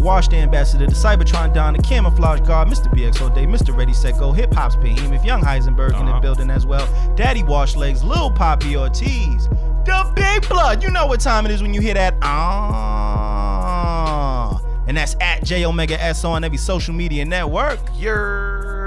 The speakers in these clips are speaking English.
washed ambassador, the Cybertron Don, the camouflage guard, Mr. BX all day, Mr. Ready Set Go, Hip Hop's Behemoth, Young Heisenberg in the Uh-huh. building as well, Daddy Wash Legs, Lil Poppy Ortiz, the Big Blood. You know what time it is when you hear that ah, and that's at J Omega S on every social media network. Yer,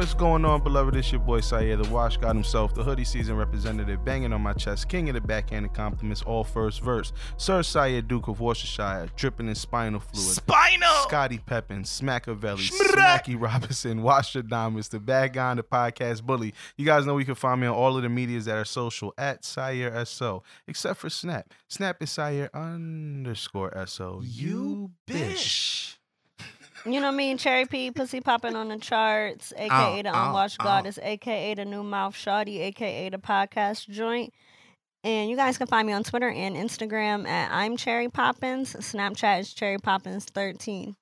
what's going on, beloved? It's your boy Syer, the wash god himself, the hoodie season representative, banging on my chest, king of the backhanded compliments, all first verse. Sir Syer, Duke of Worcestershire, dripping in spinal fluid. Spinal. Scotty Peppin, Smackavelli, Schmrack. Smacky Robinson, Washer the bad guy on the podcast bully. You guys know you can find me on all of the medias that are social at Syer SO, except for Snap. Snap is Syer underscore SO. You bitch. You know me and Cherry P, Pussy Popping on the charts, oh, aka the Ow, ow, Unwashed ow. Goddess, aka the New Mouth Shawty, aka the Podcast Joint. And you guys can find me on Twitter and Instagram at I'm Cherry Poppins. Snapchat is Cherry Poppins 13.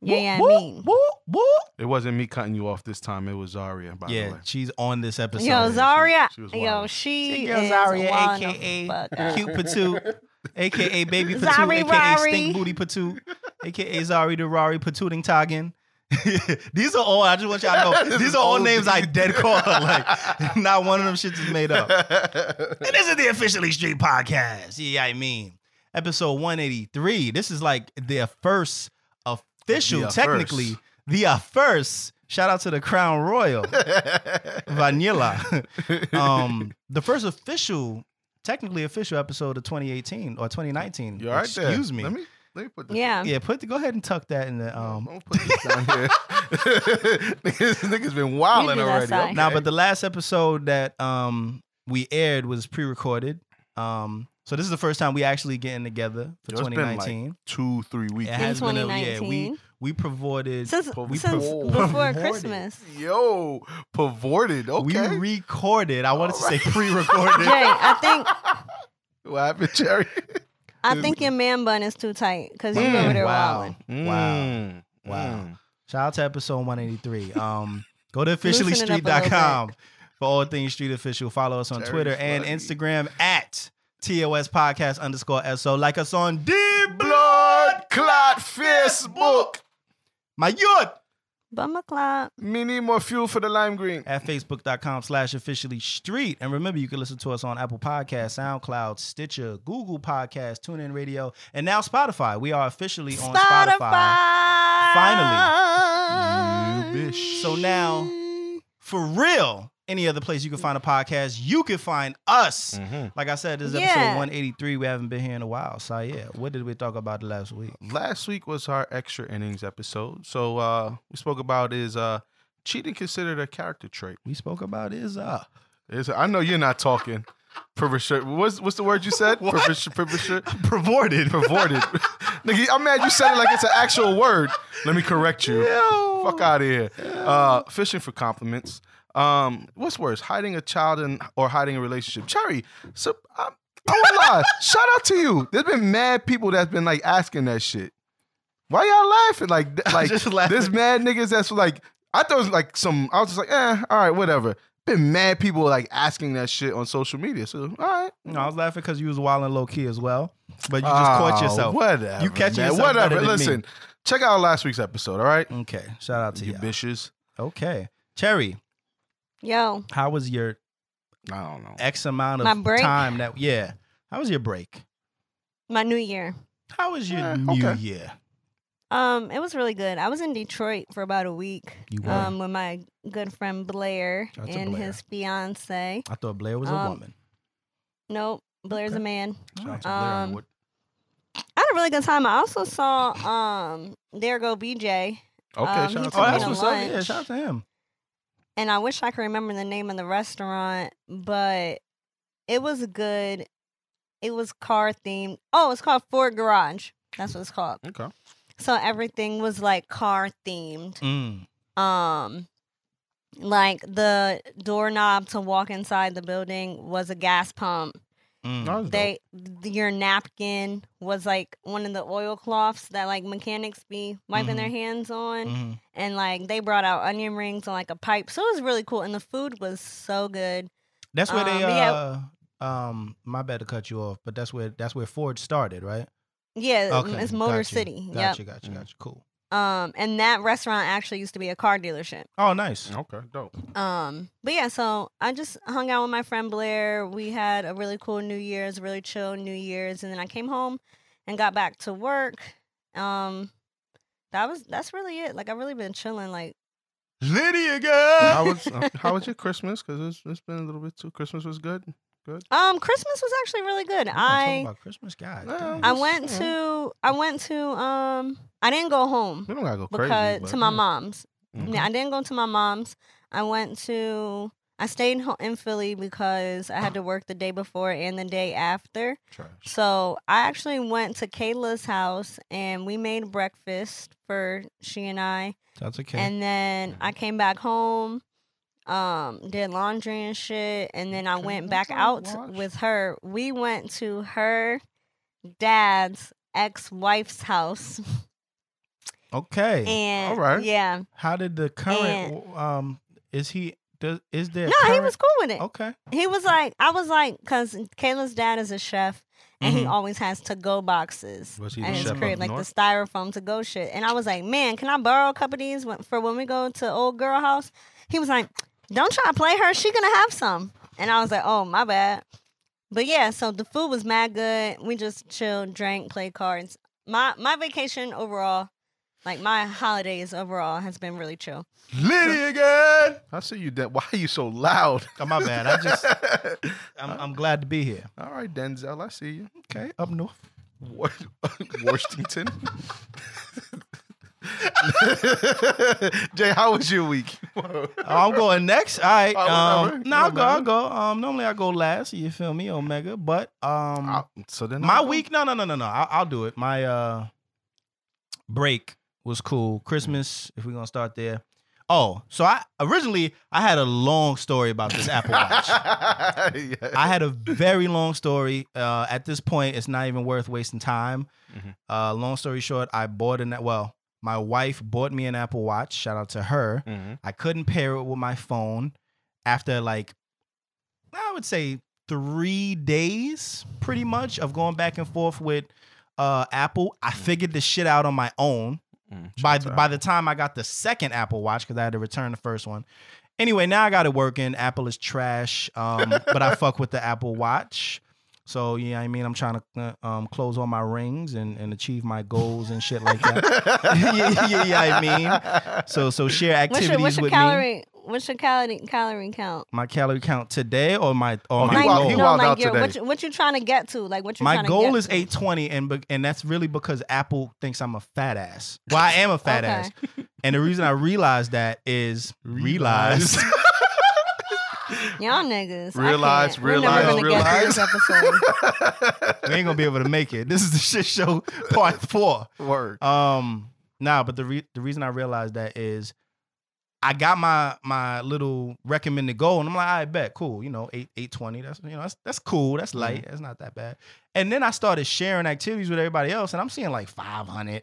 Yeah, yeah, I mean. whoop, whoop. It wasn't me cutting you off this time. It was Zaria, by the Yeah, way. she's on this episode. Yo, Zaria, she was yo, wild. she Girl is Zaria, aka. Cute Patoot, aka Baby Patoot, Zari aka Rari. Stink Booty Patoot, aka Zari the Rari Patooting Toggin. these are all. I just want y'all to know. These are all names I dead call. Like, not one of them shits is made up. And this is the officially street podcast. Yeah, I mean, episode one eighty three. This is like their first official, The technically first. the uh, first. Shout out to the Crown Royal Vanilla. um, the first official, technically official episode of 2018 or 2019. You all right there? Excuse me. Let me let me put this. Yeah. Yeah, put the, go ahead and tuck that in the Um. I'm gonna put this down here. niggas, niggas been wilding already. Okay. Now, but the last episode that um we aired was pre-recorded. Um, so this is the first time we actually getting together for Yo, it's been, like, 2019. two, three weeks. It In has been a, yeah, 2019. we we provided Since, we since performed. before Performed. Christmas. Yo, pervorted. Okay. we recorded. I wanted to say Alright. pre-recorded. Jay, I think what happened, Cherry? I think your man bun is too tight because you Mm, over there wow. wilding. Wow. Mm, Wow. mm. Shout out to episode 183. Um, go to Loosen it up a little officiallystreet.com for all things street official. Follow us on Terry Twitter and Funny. Instagram at TOS podcast underscore SO. Like us on D Blood clot Facebook. My youth Bummer clap. Me need more fuel for the lime green. at facebook.com slash officially street. And remember, you can listen to us on Apple Podcasts, SoundCloud, Stitcher, Google Podcasts, TuneIn Radio, and now Spotify. We are officially on Spotify. Spotify. You bitch. So now, for real, any other place you can find a podcast, you can find us. Mhm. Like I said, this is Yeah. episode 183. We haven't been here in a while. So, yeah, what did we talk about last week? Last week was our extra innings episode. So uh we spoke about is uh cheating considered a character trait. We spoke about is uh Is I know you're not talking. Perversion. What's what's the word you said? What? Perversion. Perversion. perverted. Perverted. Nigga, I'm mad you said it like it's an actual word. Let me correct you. Yo. Fuck out of here. Uh, fishing for compliments. Um, what's worse, hiding a child in or hiding a relationship? Cherry, so I'm, I won't lie. Shout out to you. There's been mad people that's been like asking that shit. Why y'all laughing? Like, like just laughing. this mad niggas that's like, I thought it was like some. I was just like, eh, all right, whatever. Been mad people like asking that shit on social media. So, all right. No, I was laughing because you was wilding low key as well. But you just caught Oh, yourself. Whatever. You catch yourself Whatever. than me. Listen, check out last week's episode. All right. Okay. Shout out to You you. bitches. Okay. Cherry, Yo, how was your I don't know. X amount My of break? time that yeah. How was your break? my new year. How was your Eh, new okay. year? Um, it was really good. I was in Detroit for about a week. You were. Um, with my good friend Blair Shout out to and Blair. his fiance. I thought Blair was a um, woman. Nope, Blair's Okay. a man. Shout um, Blair I had a really good time. I also saw um There Go BJ, Okay, Um, shout out took to Oh, that's what's up. Yeah, shout out to him. And I wish I could remember the name of the restaurant, but it was good. It was car themed. Oh, it's called Ford Garage. That's what it's called. Okay. So everything was like car themed. Mm. Um like the doorknob to walk inside the building was a gas pump. Mm. That was dope. They your napkin was like one of the oil cloths that like mechanics be wiping their hands on. Mhm. And like they brought out onion rings and like a pipe. So it was really cool. And the food was so good. That's where Um, they but yeah. uh um my bad to cut you off, but that's where that's where Ford started, right? Yeah, Okay, it's Motor got you, City. Yep. Gotcha, gotcha, Mm. gotcha. Cool. Um, and that restaurant actually used to be a car dealership. Oh, nice. Okay, dope. Um, but yeah, so I just hung out with my friend Blair. We had a really cool New Year's, really chill New Year's, and then I came home and got back to work. Um, that was that's really it. Like I've really been chilling. Like Lydia girl. How was uh, how was your Christmas? Because it's, it's been a little bit too. Christmas was good. Um, Christmas was actually really good. We're I about Christmas, guy. Well, damn. I went yeah. to I went to um I didn't go home We don't gotta go crazy. because but, to my yeah. mom's. Mhm. I didn't go to my mom's. I went to I stayed ho- in Philly because I had to work the day before and the day after. Trash. So I actually went to Kayla's house and we made breakfast for she and I. That's okay. And then I came back home, um, did laundry and shit, and then I went back out wash. with her. We went to her dad's ex-wife's house, okay. and All right. yeah, How did the current um is he does is there no, he was cool with it. Okay. He was like, I was like, because Kayla's dad is a chef. And he Mhm. always has to go boxes Was he at his crib, like north? the styrofoam to go shit. And I was like, man, can I borrow a couple of these for when we go to old girl house? He was like, don't try to play her. She gonna have some. And I was like, oh my bad. But yeah, so the food was mad good. We just chilled, drank, played cards. My my vacation overall, like my holidays overall, has been really chill. Lydia again. I see you. Den- Why are you so loud? Oh, my bad. I just I'm, I'm glad to be here. All right, Denzel. I see you. Okay, up north. Wa- Washington. Jay, how was your week? I'm going next. All right. Um, no, I'll go. I'll go. Um, normally I go last. You feel me, Omega? But um, Ah, so then my week. No, no, no, no, no. I'll, I'll do it. My uh break was cool. Christmas. If we're gonna start there. Oh, so I originally I had a long story about this Apple Watch. Yeah. I had a very long story. Uh, at this point, it's not even worth wasting time. Mhm. Uh, long story short, I bought an well. My wife bought me an Apple Watch. Shout out to her. Mhm. I couldn't pair it with my phone after like I would say three days, pretty much, of going back and forth with uh, Apple. I figured the shit out on my own Mm, by the, by the time I got the second Apple Watch because I had to return the first one. Anyway, now I got it working. Apple is trash, um, but I fuck with the Apple Watch. So yeah, I mean, I'm trying to uh, um, close all my rings and, and achieve my goals and shit like that. yeah, yeah, yeah, I mean. So so share What's activities your what's your with calorie? What's your calorie calorie count? My calorie count today or my or Oh, my he like, wild- goal. he no, like your, what, you, what you trying to get to? Like what you My trying to goal get is to? 820, and and that's really because Apple thinks I'm a fat ass. Well, I am a fat Okay. ass, and the reason I realized that is realized. Realized. Y'all niggas. I Realize, can't. We're never realize, gonna get this episode. we ain't gonna be able to make it. This is the shit show part four. Word. Um, nah, but the re- the reason I realized that is I got my my little recommended goal, and I'm like, I bet, cool, you know, eight eight twenty. That's you know, that's that's cool. That's light. That's not that bad. And then I started sharing activities with everybody else, and I'm seeing like 500,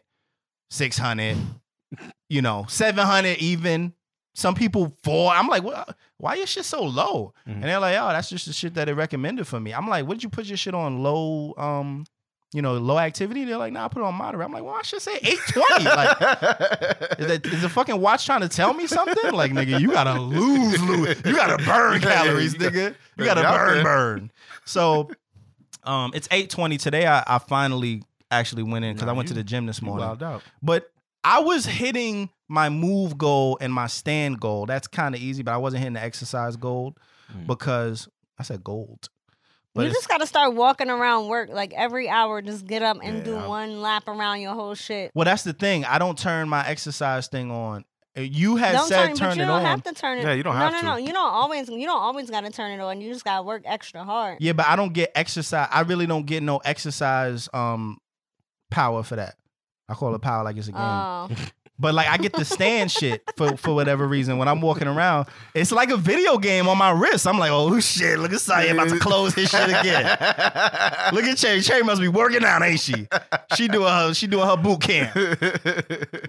600, you know, 700 even. Some people four. I'm like? Why your shit so low? Mhm. And they're like, oh, that's just the shit that it recommended for me. I'm like, what did you put your shit on low? Um, you know, low activity. They're like, nah, I put it on moderate. I'm like, well, I should say 820. like, is, that, is the fucking watch trying to tell me something? Like, nigga, you gotta lose, lose. You gotta burn calories, nigga. You gotta burn, burn. So, um, it's 820 today. I, I finally actually went in because I went to the gym this morning. But I was hitting my move goal and my stand goal. That's kind of easy, but I wasn't hitting the exercise goal Mm. because I said gold. But you just gotta start walking around work like every hour. Just get up and do Yeah. one lap around your whole shit. well, that's the thing. I don't turn my exercise thing on. Uh, You had don't said turn, turn but you it don't on. have to turn it. Yeah, you don't no, have no, to. No, You don't always. You don't always gotta turn it on. You just gotta work extra hard. Yeah, but I don't get exercise. I really don't get no exercise um power for that. I call it power like it's a game. Oh, But like I get the stand shit for for whatever reason when I'm walking around. It's like a video game on my wrist. I'm like, oh shit, look at Syer about to close his shit again. Look at Cherry. Cherry must be working out, ain't she? She doing her she doing her boot camp.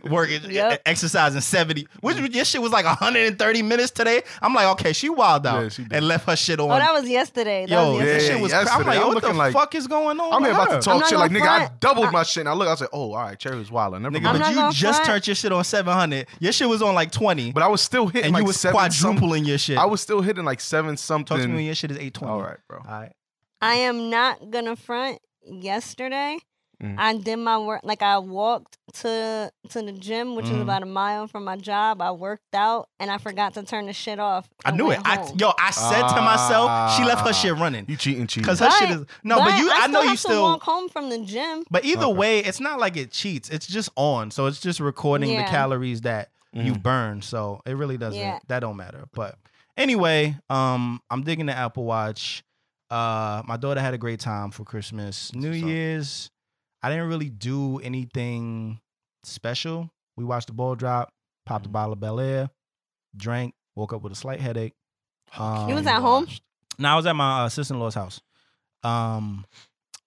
Working Yep. exercising 70. Which your shit was like 130 minutes today. I'm like, okay, she wild out Yeah, she and left her shit oh, on. Oh, that was yesterday. That Yo, was that yesterday. shit was. Yeah, cra- I'm yesterday. like, I'm what the like- fuck is going on? I'm here about her? to talk not shit like gonna nigga. I doubled I- my shit. And I look, I was like, oh, all right, Cherry was wilding. Never Nigga, mind. But you just front. turned your shit on 700. Your shit was on like 20, But I was still hitting and like you was seven some- quadrupling your shit. I was still hitting like seven something. Talk to me when your shit is 820. All right, bro. All right. I am not gonna front. Yesterday, Mm. I did my work. Like I walked to to the gym, which is Mhm. about a mile from my job. I worked out, and I forgot to turn the shit off. I and knew it. I, yo, I said to myself, she left her shit running. You cheating, cheating. Because her shit is. No, but, you, I, I, know still you have still. to walk home from the gym. But either Okay. way, it's not like it cheats. It's just on. So it's just recording the calories that you Mhm. burn. So it really doesn't. Yeah. That don't matter. But anyway, um, I'm digging the Apple Watch. Uh, my daughter had a great time for Christmas. New what's up. Year's, I didn't really do anything special. We watched the ball drop, popped a Mhm. bottle of Belaire, drank, woke up with a slight headache. Um, You was at home? no, I was at my uh, sister-in-law's house. Um,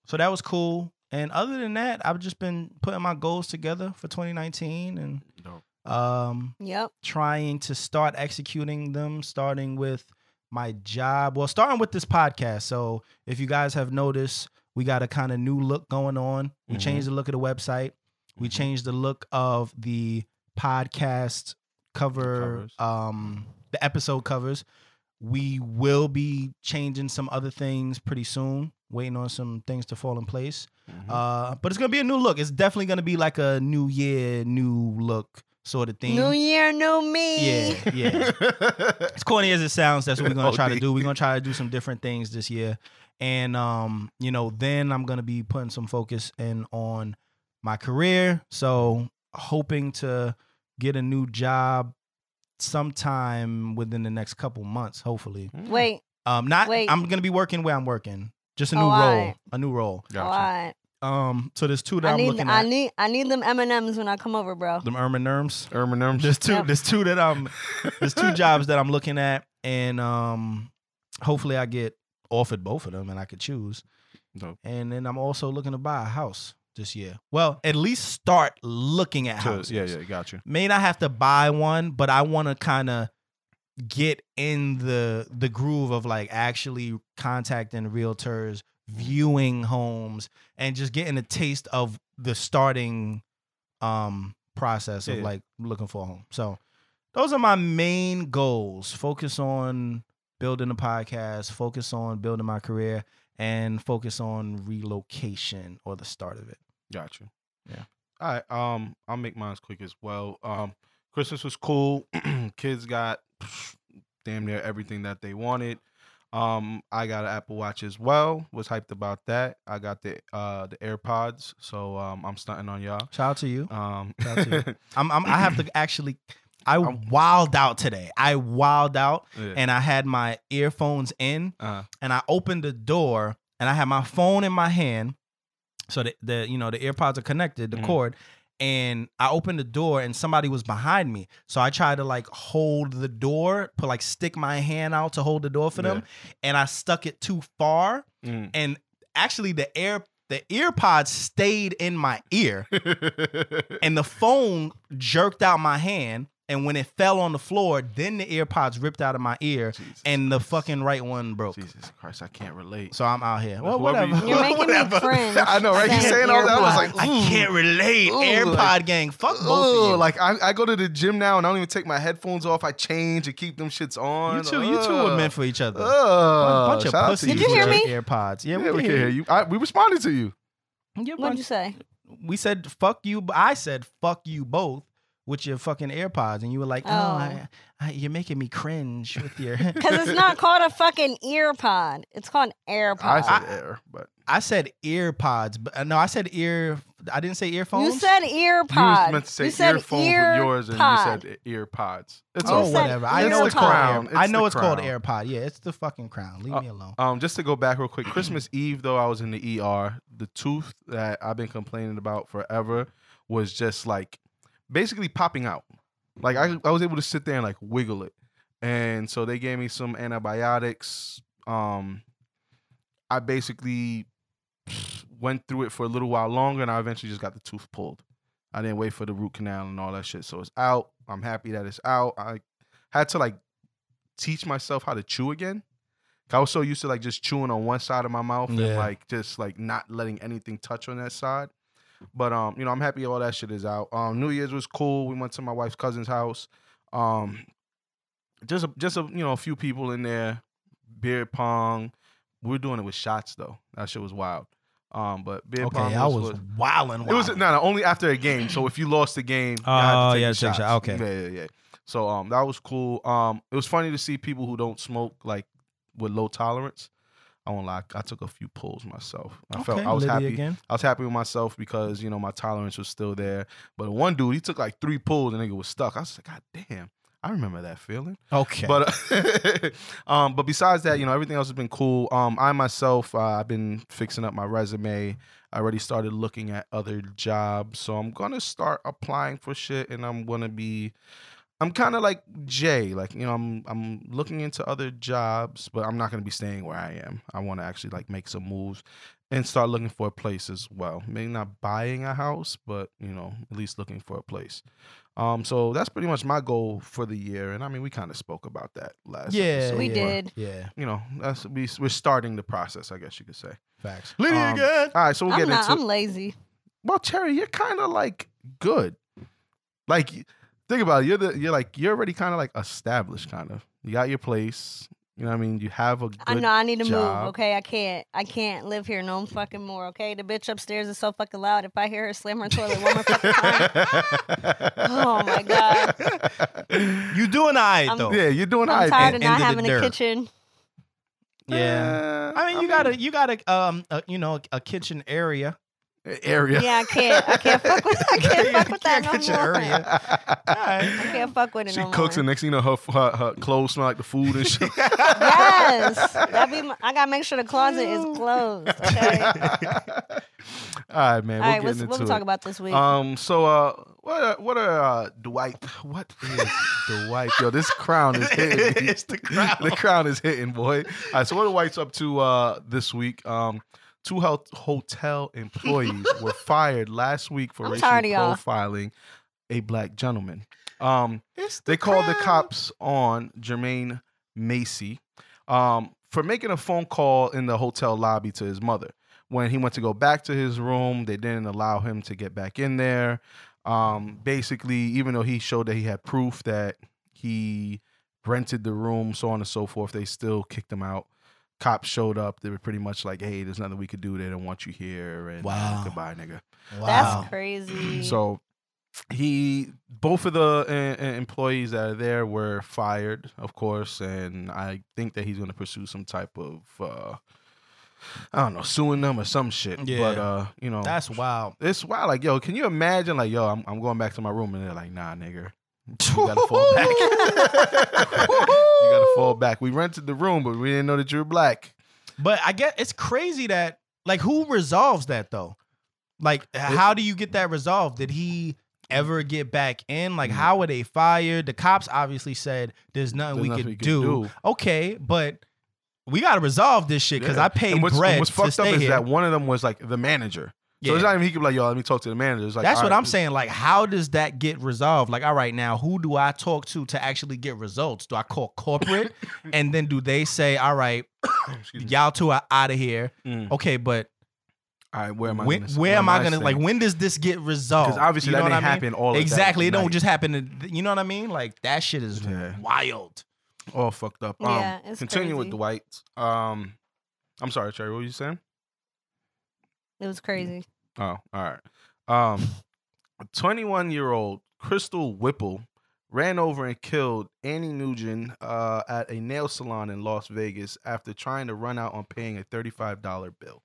so that was cool. And other than that, I've just been putting my goals together for 2019 and Dope. um, Yep. trying to start executing them, starting with my job. Well, starting with this podcast. So if you guys have noticed, we got a kind of new look going on. We Mhm. changed the look of the website. We Mhm. changed the look of the podcast cover, covers. um, the episode covers. We will be changing some other things pretty soon. Waiting on some things to fall in place. Mhm. Uh, but it's gonna be a new look. It's definitely gonna be like a new year, new look sort of thing. New year, new me. Yeah, yeah. As corny as it sounds, that's what we're gonna try to do. We're gonna try to do some different things this year, and um, you know, then I'm gonna be putting some focus in on my career. So hoping to get a new job sometime within the next couple months, hopefully. Wait. Um, not Wait. I'm gonna be working where I'm working. Just a new Oh, role, alright. a new role. All Gotcha. right. Um, so there's two that I I'm need. looking I at. need. I need them M and M's when I come over, bro. them Ermin Nerms. Ermin Erms. There's two. Yep. There's two that I'm. There's two jobs that I'm looking at, and um, hopefully I get offered both of them, and I could choose. Dope. And then I'm also looking to buy a house this year. Well, at least start looking at So, houses. yeah, yeah, got you. May not have to buy one, but I want to kind of get in the the groove of like actually contacting realtors, viewing homes, and just getting a taste of the starting um process of Yeah. like looking for a home. So those are my main goals. Focus on building a podcast, focus on building my career, and focus on relocation or the start of it. Gotcha. Yeah. All right. Um, I'll make mine as quick as well. Um, Christmas was cool. Kids got damn near everything that they wanted. Um, I got an Apple Watch as well. Was hyped about that. I got the uh the AirPods, so um I'm stunting on y'all. Shout out to you. Um, out to you. I'm, I'm I have to actually I wilded out today. I wilded out yeah. and I had my earphones in uh, and I opened the door and I had my phone in my hand. So the, the you know the AirPods are connected, the Mhm. cord, and I opened the door and somebody was behind me. So I tried to like hold the door, put like stick my hand out to hold the door for them, and I stuck it too far. mm. And actually the air the earpods stayed in my ear and the phone jerked out my hand and when it fell on the floor then the earpods ripped out of my ear Jesus and the Christ. fucking right one broke Jesus Christ, I can't relate. so i'm out here well Whoever whatever you- You're making me Whatever. cringe. I know, right? He's saying saying all that. I was earbuds. like, i can't relate Ooh, airpod like- gang fuck both of you like I, I go to the gym now and I don't even take my headphones off. I change and keep them shits on. you two you two were meant for each other Ugh. bunch of Shout pussies Did you with hear me? airpods yeah, Yeah, we can hear you. I, we responded to you. Yeah, what did you say? we said fuck you but i said fuck you both with your fucking airpods and you were like oh, Oh. I, I, you're making me cringe with your Because it's not called a fucking ear pod. It's called an AirPod. I said air, but I said ear pods, but uh, no, I said ear. I didn't say earphones. you said ear you meant to say you said earphones ear with yours and pod. you said earpods. It's oh, You okay. said whatever. I know it's called crown. Air, I know the it's called. AirPod. Yeah, it's the fucking crown. Leave Uh, me alone. Um, just to go back real quick, Christmas Eve though I was in the ER. The tooth that I've been complaining about forever was just like basically popping out. Like I, I was able to sit there and like wiggle it. And so they gave me some antibiotics. Um I basically went through it for a little while longer and I eventually just got the tooth pulled. I didn't wait for the root canal and all that shit. So it's out. I'm happy that it's out. I had to like teach myself how to chew again. I was so used to like just chewing on one side of my mouth and like just like not letting anything touch on that side. But um, you know, I'm happy all that shit is out. Um, New Year's was cool. We went to my wife's cousin's house. Um, just a, just a you know a few people in there, beer pong. We were doing it with shots though. That shit was wild. Um, but beer Okay, pong I was, was was wilding. it was no, no, only after a game. So if you lost the game, Oh, yeah, shots. shot. Okay. yeah, yeah, yeah. So um, that was cool. Um, it was funny to see people who don't smoke like with low tolerance. I won't lie, I took a few pulls myself. I felt Okay, I was happy. again. I was happy with myself because you know my tolerance was still there. But one dude, he took like three pulls and nigga was stuck. I was like, God damn, I remember that feeling. Okay, But uh, um, but besides that, you know, everything else has been cool. Um, I myself, uh, I've been fixing up my resume. I already started looking at other jobs, so I'm gonna start applying for shit, and I'm gonna be. I'm kind of like Jay, like you know, I'm I'm looking into other jobs, but I'm not gonna be staying where I am. I want to actually like make some moves and start looking for a place as well. Maybe not buying a house, but you know, at least looking for a place. Um, so that's pretty much my goal for the year, and I mean, we kind of spoke about that last. yeah, episode, We but, did. Yeah, You know, that's we we're starting the process, I guess you could say. facts. Liddy Um, again. All right, so we'll I'm get not. into. I'm lazy. well, Cherry, you're kind of like good. Like, think about it. You're the you're like you're already kind of like established, kind of. You got your place. You know what I mean? You have a good. I know I need to job. move. Okay, I can't. I can't live here no fucking more. Okay, the bitch upstairs is so fucking loud. If I hear her slam her toilet one more fucking time, Oh, my God. You doing all right I'm- though? yeah, you're doing all I'm right. tired and of not having a dirt. kitchen. Yeah. Uh, I mean, you got a you got a um a, you know a kitchen area. Area. Yeah, I can't. I can't fuck with. I can't fuck with that no more. area. I can't fuck with it She no cooks more. and next thing you know, her, her her clothes smell like the food and shit. Yes, that be. My, I gotta make sure the closet is closed. Okay. All right, man. All we'll right, get what's, what we talk about this week? Um. So, uh, what are, what are uh, Dwight? What is Dwight? Yo, this crown is hitting. it's the crowd. the crown is hitting, boy. All right. So, what are White's up to uh this week? Um, two health hotel employees were fired last week for I'm racial tired of y'all. profiling a black gentleman. Um, It's they called the cops on Jermaine Massey um, for making a phone call in the hotel lobby to his mother. When he went to go back to his room, they didn't allow him to get back in there. Um, basically, even though he showed that he had proof that he rented the room, so on and so forth, they still kicked him out. Cops showed up. They were pretty much like, "Hey, there's nothing we could do. They don't want you here." And uh, Wow. goodbye, nigga. Wow. That's crazy. So he, both of the uh, uh, employees that are there were fired, of course, and I think that he's going to pursue some type of, uh, I don't know, suing them or some shit. But Yeah. uh, you know, That's wild. it's wild. Like, yo, can you imagine? Like, yo, I'm, I'm going back to my room, and they're like, nah, nigga. You gotta fall back. you gotta fall back. We rented the room, but we didn't know that you were black. But I get it's crazy that like who resolves that though? Like how do you get that resolved? Did he ever get back in? Like Mhm. how were they fired? The cops obviously said there's nothing There's we nothing could we could do. do. Okay, but we got to resolve this shit because Yeah. I paid and what's, bread what's to fucked up is here. that one of them was like the manager. So Yeah. it's not even he could be like, yo, let me talk to the manager. It's like, That's what right, I'm saying. Like, how does that get resolved? Like, all right, now who do I talk to to actually get results? Do I call corporate, and then do they say, all right, y'all two are out of here? Mm. Okay, but All right, where am I? when, gonna, where am I gonna like? When does this get resolved? Because obviously You know that didn't I mean? happen all of Exactly, it That don't just happen. To, you know what I mean? Like that shit is Yeah. wild. all fucked up. Um, Yeah, it's continue with. Dwight. Um, I'm sorry, Cherry. What were you saying? It was crazy. Oh, all right. Um, 21 year old Krystal Whipple ran over and killed Anh Nguyen uh, at a nail salon in Las Vegas after trying to run out on paying a $35 bill.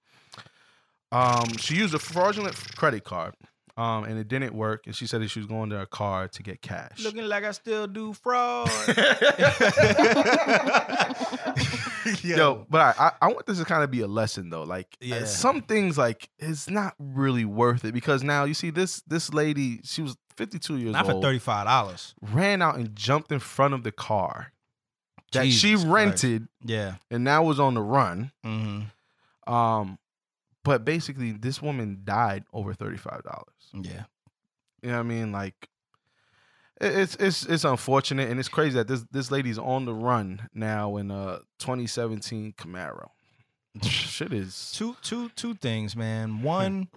Um, she used a fraudulent credit card. Um, and it didn't work. And she said that she was going to her car to get cash. Looking like I still do fraud. Yo, but I, I I want this to kind of be a lesson though. Like uh, Yeah. some things like it's not really worth it because now you see this this lady, she was 52 years old. Not for thirty five dollars. ran out and jumped in front of the car that she Jesus Christ. rented Yeah. and now was on the run. Mm-hmm. Um, but basically this woman died over $35. Yeah. You know what I mean? Like it's it's it's unfortunate and it's crazy that this this lady's on the run now in uh, a 2017 Camaro. Shit is two two two things, man. Hmm. One,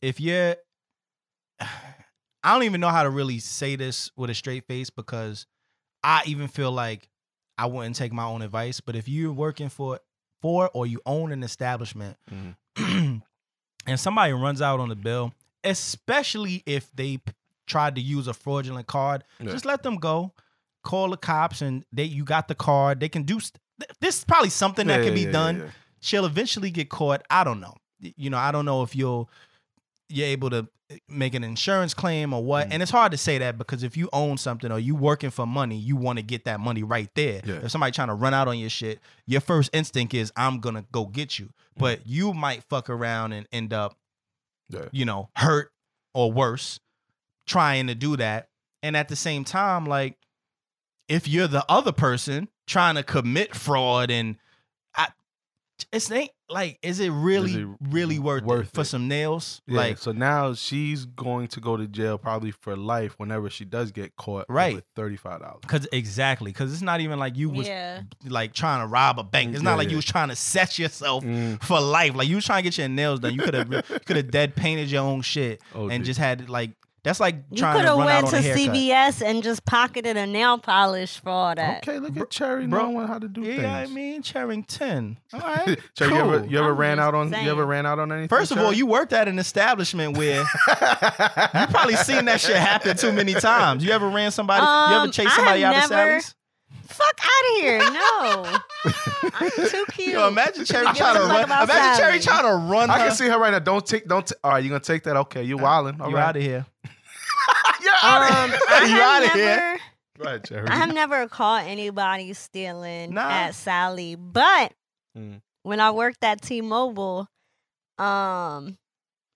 if you're I don't even know how to really say this with a straight face because I even feel like I wouldn't take my own advice. But if you're working for for or you own an establishment mm-hmm. and somebody runs out on the bill, especially if they p- tried to use a fraudulent card, Yeah. just let them go. Call the cops and they you got the card. They can do st- this is probably something that Yeah, can be yeah, yeah, done she'll eventually get caught. I don't know. You know, I don't know if you'll you're able to eh, make an insurance claim or what. Mm. And it's hard to say that because if you own something or you working for money, you want to get that money right there. Yeah. If somebody trying to run out on your shit, your first instinct is I'm gonna go get you. But you might fuck around and end up, Yeah. you know, hurt or worse trying to do that. And at the same time, like if you're the other person trying to commit fraud and I it's ain't like is it really it really worth, worth it for it? some nails? Yeah, Like so now she's going to go to jail probably for life whenever she does get caught. Right. with thirty five dollars. cuz exactly cuz it's not even like you was yeah. like trying to rob a bank. It's Yeah, not like yeah. you was trying to set yourself Mm. for life. Like you was trying to get your nails done. You could have could have dead painted your own shit Oh, and dude. just had like that's like You trying could to have run out went on to a haircut. CVS and just pocketed a nail polish for all that. Okay, look at Cherry bro- knowing how to do Yeah, things. I mean Charrington. All right. Cherry, you ever cool. you ever ran out on you ever ran out on anything? First of all, you worked at an establishment where you probably seen that shit happen too many times. You ever ran somebody? you ever Um, chased somebody out have of never- Sally's? Fuck out of here. No. I'm too cute. Yo, imagine Cherry Give a trying to run. about Imagine Cherry trying to run. I her. can see her right now. Don't take don't. T- all right, you gonna take that? Okay, you're wilding. All you right, out of here. you're Um, outta I You have outta here. never, Go ahead, Cherry. I have never caught anybody stealing Nah. at Sally, but Mm. when I worked at T-Mobile, um,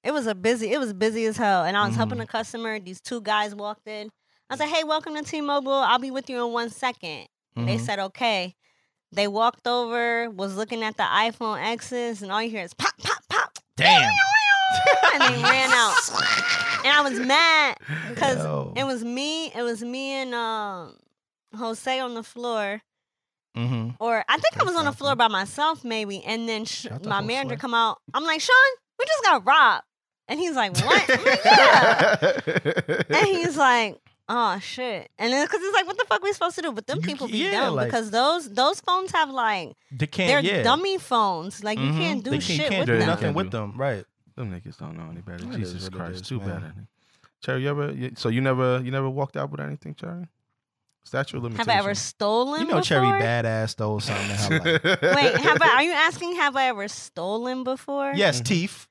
it was a busy. It was busy as hell, and I was helping Mhm. a customer. These two guys walked in. I said, "Hey, welcome to T-Mobile. I'll be with you in one second. They Mhm. said, "Okay." They walked over, was looking at the iPhone X's, and all you hear is pop, pop, pop, Damn. and they ran out. And I was mad because it was me. It was me and um, Jose on the floor, Mhm. or I think I was on the floor by myself, maybe. And then sh- my manager Jose. come out. I'm like, Sean, we just got robbed, and he's like, what? Like, yeah. and he's like, oh shit. And then because it's like, what the fuck we supposed to do? But them You people be yeah, dumb like- because those those phones have like They they're yeah. dummy phones. Like you Mhm. can't do they shit can't, can't with do them. nothing with them. Right. Them niggas don't know any better. It is Jesus Christ, is, too man. bad. Cherry, you ever? You, so you never you never walked out with anything, Cherry? Statue of Have. I ever stolen? You know, Cherry before? badass stole something. in her life. Wait, have I, are you asking? Have I ever stolen before? yes, Mhm. teeth.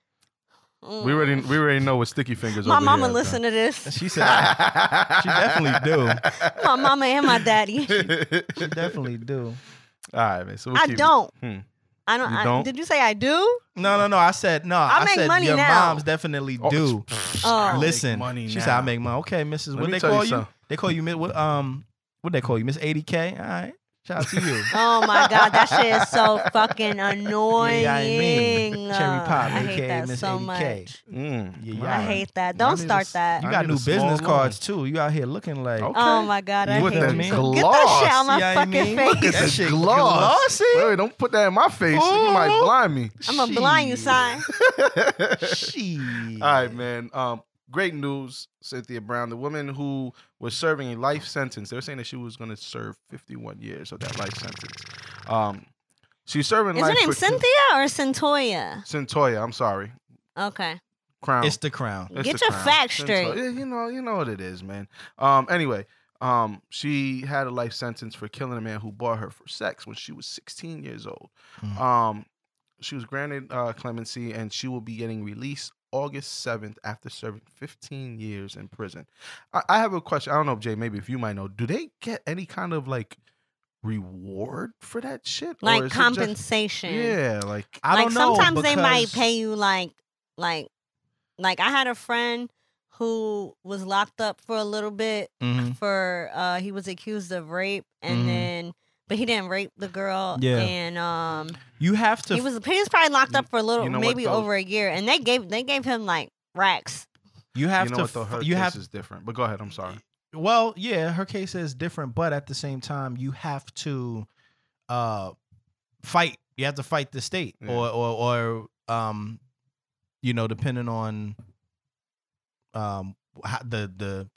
Mm. we already we already know what sticky fingers. Are. My over mama here, listen to this. She said she definitely do. My mama and my daddy. She definitely do. All right, man. So we'll I keep- don't. Hmm. I don't. You I, don't? Did you say I do? No, no, no. I said no. I, make said money your now. moms definitely Oh, do. Oh. Listen, money she now. said I make money. Okay, Mrs. Let What me they tell you call you? something. They call you mi- what? Um, what they call you, Miss Eighty K? All right, shout out to you. Oh my god, that shit is so fucking annoying. Yeah, I mean, Cherry Uh, Pop, I hate aka that Miss so 80K. much. Mm. Yeah, Wow. yeah. I hate that. Don't need start a- that. You got new business loan. cards too. You out here looking like Okay. Oh my god, I With hate that you. gloss, Get that shit out my you know what I fucking mean? face. Look at that shit gloss. glossy. Wait, wait, don't put that in my face. You might blind me. I'm gonna blind you, sign. Shit. All right, man. Um, great news, Cynthia Brown. The woman who was serving a life sentence. They were saying that she was going to serve 51 years of that life sentence. Um, she's serving Is her name for Cynthia or Cyntoia? Cyntoia. I'm sorry, Okay. Crown. It's the crown. It's Get the your Crown. facts straight. Yeah, you know, you know what it is, man. Um, anyway. Um, she had a life sentence for killing a man who bought her for sex when she was 16 years old. Hmm. Um, she was granted uh, clemency, and she will be getting released August 7th after serving 15 years in prison. I, I have a question. I don't know if Jay, maybe if you might know, do they get any kind of like reward for that shit? Or like it just- compensation. yeah, like I like don't know. sometimes they might pay you like like like I had a friend who was locked up for a little bit Mhm. for uh he was accused of rape and Mhm. then but he didn't rape the girl Yeah. and um You have to. he was he was probably locked up for a little you know maybe though? over a year and they gave they gave him like racks. you have you know to. what though, her you case have is different. But go ahead, I'm sorry. Well, yeah, her case is different, but at the same time, you have to uh fight. You have to fight the state, Yeah. or or or um, you know, depending on um how, the the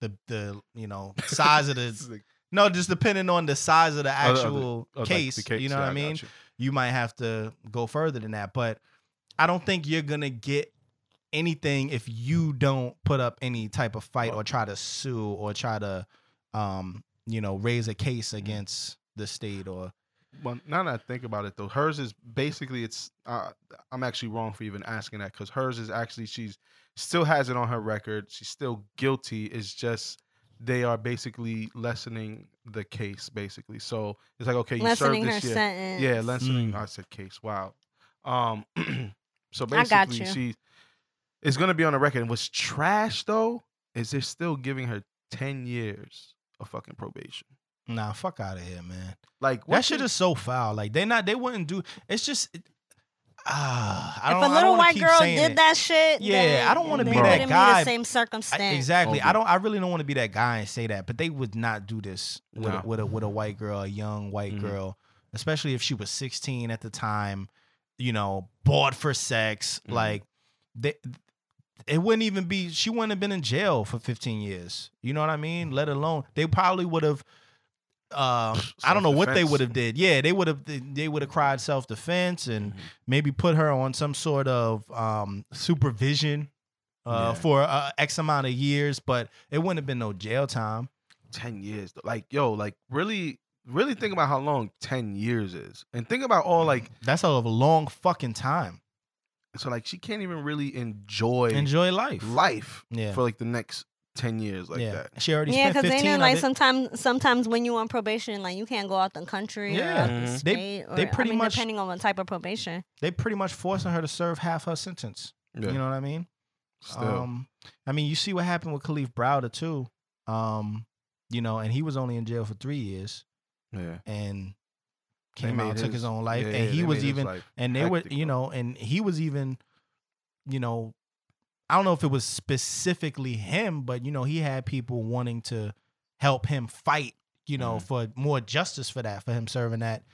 the the you know size of It's the like- no, just depending on the size of the Oh, the- actual oh, like case. You know what I mean? you. you might have to go further than that. But I don't think you're gonna get anything if you don't put up any type of fight or try to sue or try to um, you know, raise a case against the state or Well, now that I think about it, though, hers is basically it's. Uh, I'm actually wrong for even asking that because hers is actually she's still has it on her record. She's still guilty. It's just they are basically lessening the case, basically. So it's like okay, you lessening served her this year. sentence. Yeah, lessening. Mm. I said case. Wow. Um. so basically, you. she is going to be on the record. And what's trash though is they're still giving her ten years of fucking probation. nah, fuck out of here, man. Like That what shit is so foul. Like they not they wouldn't do it's just it- ah I If don't a I don't little wanna white girl did it. that shit, Yeah, then- I don't wanna be it that wouldn't be guy. the same I- circumstance. exactly. Okay. I don't. I really don't want to be that guy and say that, but they would not do this with No. a, with a with a white girl, a young white Mhm. girl, especially if she was 16 at the time. You know, bought for sex. Mhm. Like they, it wouldn't even be. She wouldn't have been in jail for 15 years. You know what I mean? Let alone they probably would have. Uh, I don't know what they would have did. Yeah, they would have. They would have cried self defense and Mhm. maybe put her on some sort of um, supervision uh, Yeah. for uh, X amount of years, but it wouldn't have been no jail time. 10 years like yo like really really think about how long 10 years is and think about all like That's a long fucking time. so like she can't even really enjoy, Enjoy life. life Yeah. for like the next 10 years like yeah. that She already yeah, spent because they 15 know like sometimes sometimes when you on probation, like you can't go out the country or Yeah. out Mhm. the They- Or, they pretty I mean, much- depending on what type of probation. They pretty much forcing her to serve half her sentence. yeah You know what I mean? still Um, I mean, you see what happened with Kalief Browder too. Um, you know, and he was only in jail for three years yeah and came out, made took his own life, yeah, and he was even and they were you know and he was even you know i don't know if it was specifically him but you know he had people wanting to help him fight you know Mhm. for more justice for that for him serving that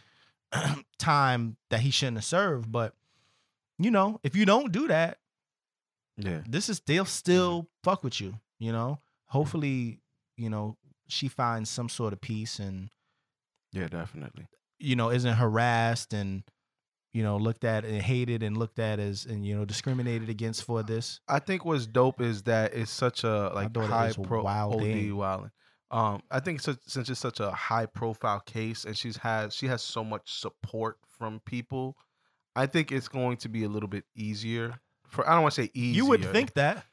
time that he shouldn't have served. But you know if you don't do that yeah. this is they'll still fuck with you you know? Hopefully you know she finds some sort of peace and yeah definitely. you know isn't harassed and you know looked at and hated and looked at as and you know discriminated against for this I think what's dope is that it's such a like high pro wild OD thing. Um, I think such, since it's such a high profile case and she's has she has so much support from people, I think it's going to be a little bit easier for I don't want to say easier. you would think that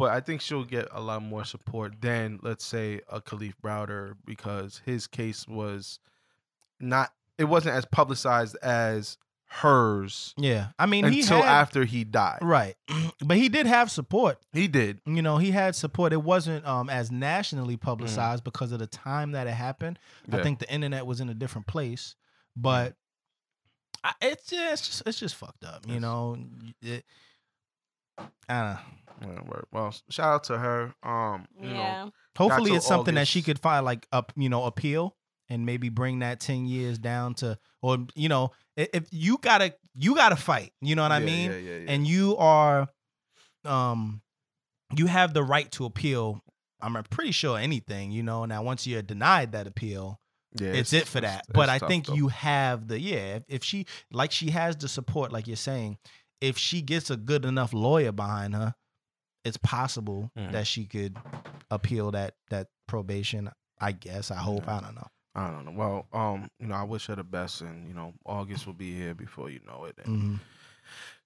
but I think she'll get a lot more support than let's say a Kalief Browder because his case was not it wasn't as publicized as hers yeah i mean he until had, after he died. right but he did have support He did. you know he had support it wasn't um as nationally Mm-hmm. publicized because of the time that it happened i think the internet was in a different place but I, it's just it's just fucked up you Yes. know it, I don't know. Yeah. Well, shout out to her. Um, you know, yeah. Hopefully, till it's something that she could find like up, you know, appeal and maybe bring that ten years down to, or you know, if you gotta, you gotta fight. You know what I mean? Yeah, yeah, yeah. And you are, um, you have the right to appeal. I'm pretty sure anything. You know, now once you're denied that appeal, yeah, it's, it for that. it's- but it's I think though. you have the yeah. If, if she like she has the support, like you're saying, if she gets a good enough lawyer behind her, it's possible Mhm. that she could appeal that that probation. I guess. I hope. Yeah. I don't know. I don't know. Well, um, you know, I wish her the best, and you know, August will be here before you know it. And hmm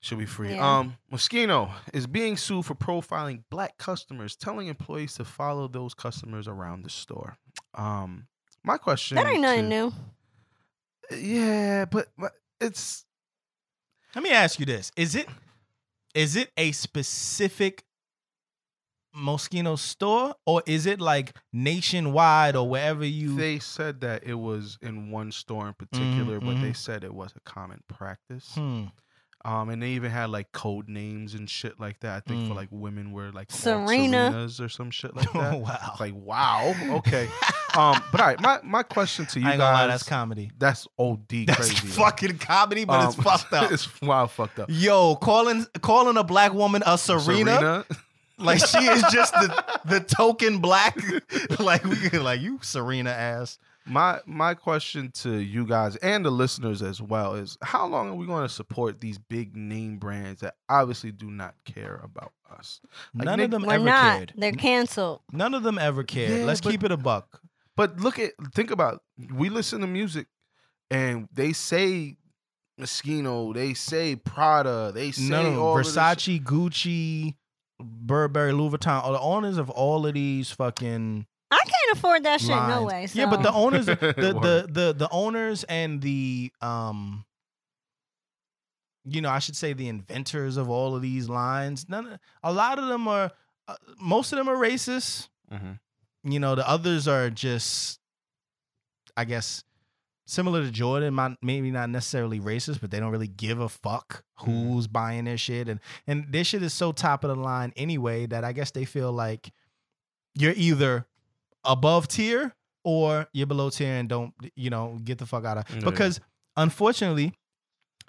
Should be free. Yeah. Um, Moschino is being sued for profiling black customers, telling employees to follow those customers around the store. Um, my question. That ain't nothing to- new. Yeah, but, but it's Let me ask you this: Is it is it a specific Moschino store, or is it like nationwide or wherever you? they said that it was in one store in particular, but they mhm. said it was a common practice. Hmm. Um, and they even had like code names and shit like that. I think for Mm. like women were like Serena. Serenas or some shit like Oh that. wow. Like wow, okay. um, but all right, my my question to you I ain't guys. gonna lie, that's comedy. That's OD That's crazy. though. fucking comedy, but it's Um, fucked up. it's wild fucked up. Yo, calling calling a black woman a Serena, like she is just the the token black. like we could like you Serena ass. My my question to you guys and the listeners as well is how long are we going to support these big name brands that obviously do not care about us? Like, None Nick- of them We're ever not. cared. They're canceled. None of them ever cared. Yeah, Let's but- keep it a buck. But look at think about we listen to music and they say Moschino, they say Prada, they say No, no, all of this. Versace, Gucci, Burberry, Louis Vuitton, all the owners of all of these fucking I can't afford that shit. No lines. way. Yeah, but the owners, the, the Word. the the owners and the um, you know, I should say the inventors of all of these lines. None, a lot of them are, uh, most of them are racist. Mhm. You know, the others are just, I guess, similar to Jordan. Maybe not necessarily racist, but they don't really give a fuck who's buying their shit, and and their shit is so top of the line anyway that I guess they feel like you're either above tier or you're below tier and don't you know get the fuck out of Yeah. because unfortunately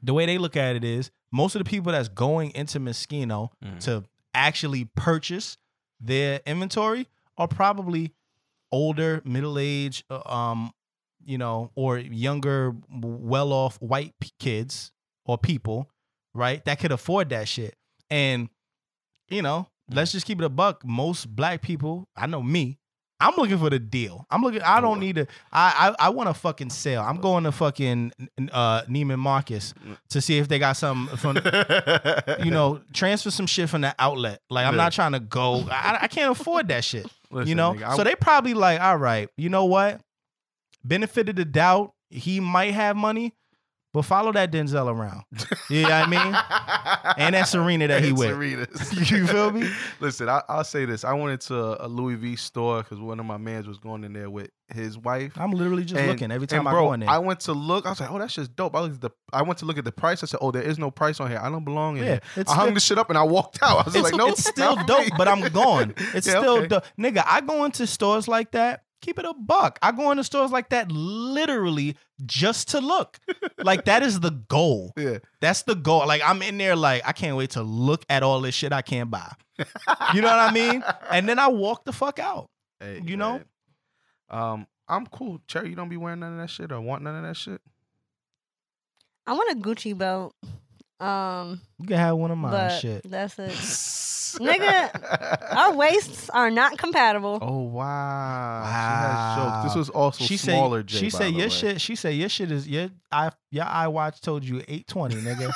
the way they look at it is most of the people that's going into Moschino Mhm. to actually purchase their inventory are probably older, middle age, um, you know, or younger, well off white kids or people, right? That could afford that shit. And, you know, let's just keep it a buck. Most black people, I know me, I'm looking for the deal. I'm looking. I don't need to. I I, I want a fucking sale. I'm going to fucking uh, Neiman Marcus to see if they got something from you know, transfer some shit from the outlet. Like I'm not trying to go. I, I can't afford that shit. Listen, you know, nigga, I- so they probably like, all right, you know what? Benefit of the doubt, he might have money, but follow that Denzel around. You know what I mean? And that Serena that he And with. Serenas. You feel me? Listen, I, I'll say this. I went into a Louis V store because one of my mans was going in there with his wife. I'm literally just And- looking every time I bro, go in there. I went to look. I was like, "Oh, that's just dope." I looked at the. I went to look at the price. I said, "Oh, there is no price on here. I don't belong in yeah, here." I hung the shit up and I walked out. I was like, "No, it's still dope, but I'm gone. It's Yeah, still okay. dope. Nigga, I go into stores like that. Keep it a buck. I go into stores like that literally just to look. like that is the goal. Yeah, That's the goal. Like I'm in there, like I can't wait to look at all this shit I can't buy. You know what I mean? And then I walk the fuck out. Hey, You know? man. Um, I'm cool. Cherry, you don't be wearing none of that shit or want none of that shit. I want a Gucci belt. Um, You can have one of mine. Shit. that's it. Nigga, Our waists are not compatible. Oh wow! Wow. has jokes. This was also she smaller. said. Jay, She by said the your way. shit. She said your shit is your eye. Your iWatch told you eight twenty, nigga.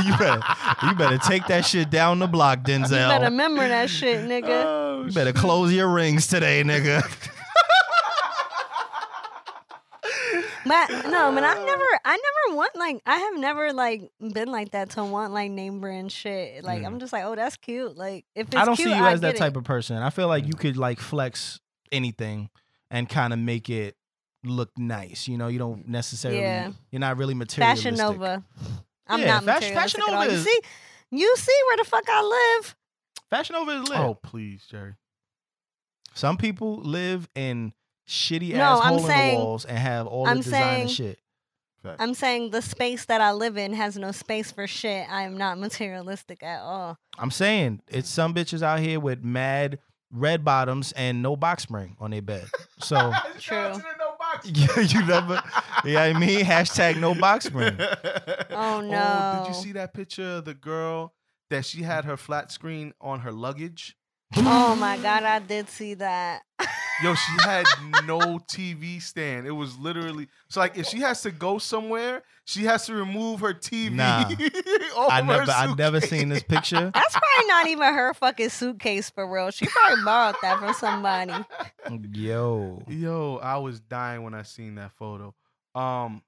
you better. You better take that shit down the block, Denzel. You better remember that shit, nigga. Oh, You better close your rings today, nigga. But no, but I ah. never, I never want like, I have never like been like that to want like name brand shit. Like I'm just like, oh, that's cute. Like if it's I don't cute, see you I as that type it. of person. I feel like you mm. could like flex anything and kind of make it look nice. You know, you don't necessarily. Yeah. You're not really materialistic. Fashion Nova. I'm Yeah, not Fashion- materialistic Fashion. Nova You see, you see where the fuck I live. Fashion Nova is lit. Oh please, Jerry. Some people live in shitty No, ass I'm hole in the walls and have all I'm the designer saying- shit. I'm saying the space that I live in has no space for shit. I am not materialistic at all. I'm saying it's some bitches out here with mad red bottoms and no box spring on their bed. So True. yeah, you never. Yeah, I mean hashtag no box spring. Oh, no. did you see that picture of the girl that she had her flat screen on her luggage? Oh my god, I did see that. Yo, she had no TV stand. It was literally so like if she has to go somewhere, she has to remove her TV. Nah. I never, I never seen this picture. That's probably not even her fucking suitcase for real. She probably borrowed that from somebody. Yo, Yo, I was dying when I seen that photo. Um,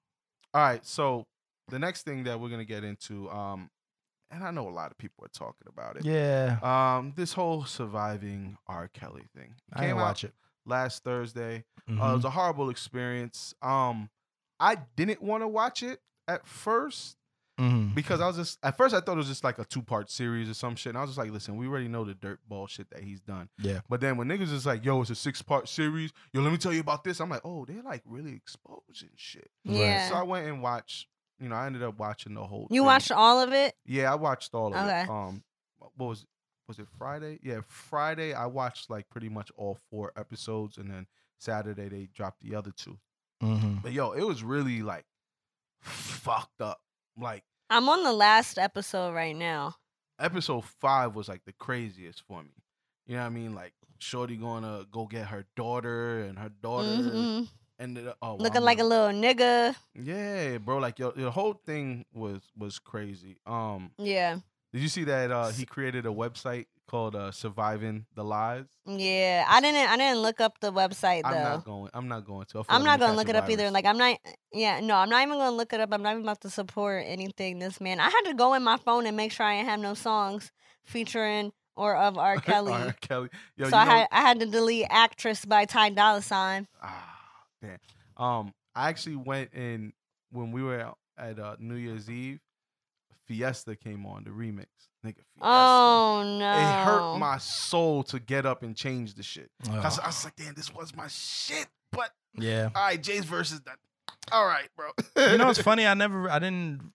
all right, so the next thing that we're gonna get into, um, and I know a lot of people are talking about it. yeah, Um, this whole surviving R. Kelly thing It I didn't watch it. last Thursday. Uh, it was a horrible experience. Um, I didn't want to watch it at first Mhm. because I was just at first I thought it was just like a two part series or some shit. And I was just like, listen, we already know the dirt ball shit that he's done. Yeah. But then when niggas is like, yo, it's a six part series. Yo, let me tell you about this. I'm like, oh, they're like really exposing shit. Right. Yeah. So I went and watched. You know, I ended up watching the whole. You thing. watched all of it? Yeah, I watched all of Okay. it. Um, what was was it Friday? Yeah, Friday. I watched like pretty much all four episodes, and then Saturday they dropped the other two. Mhm. But yo, it was really like fucked up. Like I'm on the last episode right now. episode five was like the craziest for me. You know what I mean? Like Shorty gonna go get her daughter, and her daughter Mhm. Up oh, Looking like a little nigga. yeah, bro. Like yo, the whole thing was was crazy. Um, Yeah. did you see that uh he created a website called uh Surviving the Lies? Yeah. I didn't I didn't look up the website though. I'm not going. I'm not going to. I'm not gonna look a it up either. Like I'm not. Yeah, no, I'm not even gonna look it up. I'm not even about to support anything. This man, I had to go in my phone and make sure I didn't have no songs featuring or of R. Kelly. R. Kelly. Yo, so I know, had I had to delete "Actress" by Ty Dolla Sign. ah, damn. Um, I actually went in when we were at uh, New Year's Eve. Fiesta came on the remix, nigga. Fiesta. Oh no! It hurt my soul to get up and change the shit. Oh, I, was, I was like, damn, this was my shit. But yeah. all right, Jay's versus that. All right, bro. You know, it's funny. I never, I didn't,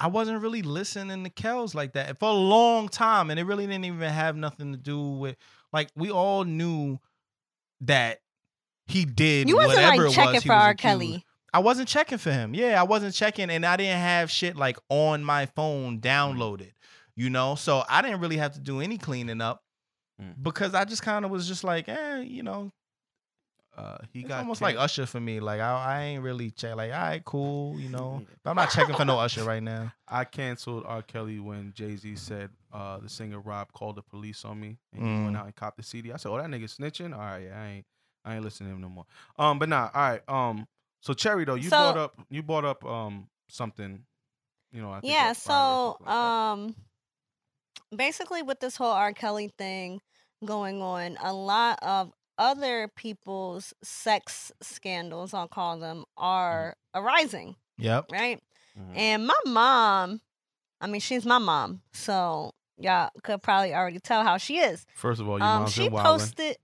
I wasn't really listening to Kells like that for a long time, and it really didn't even have nothing to do with like we all knew that he did. You wasn't whatever like it checking was he for was R. accused. Kelly. I wasn't checking for him. Yeah, I wasn't checking, and I didn't have shit like on my phone downloaded. You know, so I didn't really have to do any cleaning up Mm. because I just kind of was just like, eh, you know, uh, he it's got almost can- like Usher for me. Like I, I ain't really check. Like, all right, cool, you know. But I'm not checking for no Usher right now. I canceled R. Kelly when Jay Z said uh, the singer Rob called the police on me and he Mm. went out and copped the CD. I said, "Oh, that nigga snitching." All right, yeah, I ain't, I ain't listening to him no more. Um, but nah, all right. Um, so Cherry though, you So- brought up, you brought up um something, you know. I think Yeah. a virus or So, like um, basically, with this whole R. Kelly thing going on, a lot of other people's sex scandals, I'll call them, are arising. Yep. Right. Mhm. And my mom, I mean, she's my mom, so y'all could probably already tell how she is. First of all, your Um, mom's she posted. wildin'.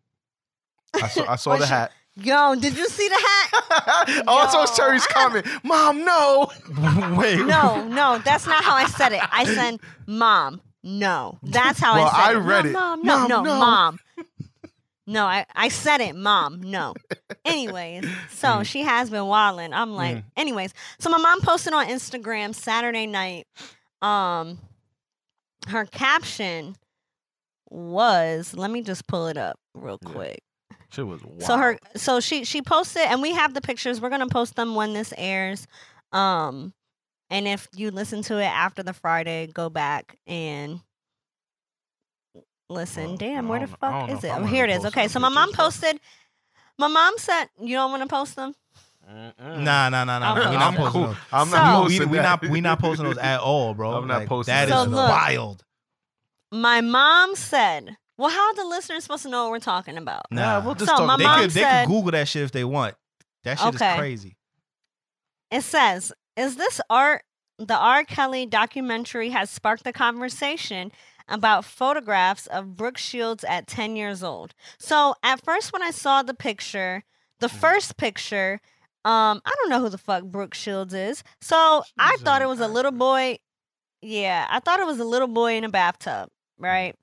I saw, I saw the hat. Yo, did you see the hat? oh, I saw Yo, Cherry's I- comment. Mom, no. Wait. No, no, that's not how I said it. I said, "Mom, no." That's how Well, I said I it. read no, it. Mom, no, Mom, no, no. mom. No, I, I said it, mom. No. Anyways, so Mm. she has been wilding. I'm like, Mm. anyways. So my mom posted on Instagram Saturday night. Um, her caption was, let me just pull it up real Yeah. quick. Shit was wild. So her so she she posted and we have the pictures. We're gonna post them when this airs. Um and if you listen to it after the Friday, go back and listen. Well, Damn, where the don't know- I fuck is it? Oh, here it is. Okay, so my mom posted my mom said you don't want to post them? Mm-mm. Nah, nah, nah, nah. We I'm not posting cool. those. I'm not we, posting we that. not we not posting those at all, bro. I'm not Like, posting That is that. So look- wild. My mom said, Well, how are the listeners supposed to know what we're talking about? Nah, Nah, we'll just So talk my they about mom could they could Google that shit if they want. That shit Okay. is crazy. It says, "Is this art? The R. Kelly documentary has sparked the conversation about photographs of Brooke Shields at 10 years old." So, at first, when I saw the picture, the Mm. first picture, um, I don't know who the fuck Brooke Shields is. So I thought it was a little boy. Yeah, I thought it was a little boy in a bathtub, right?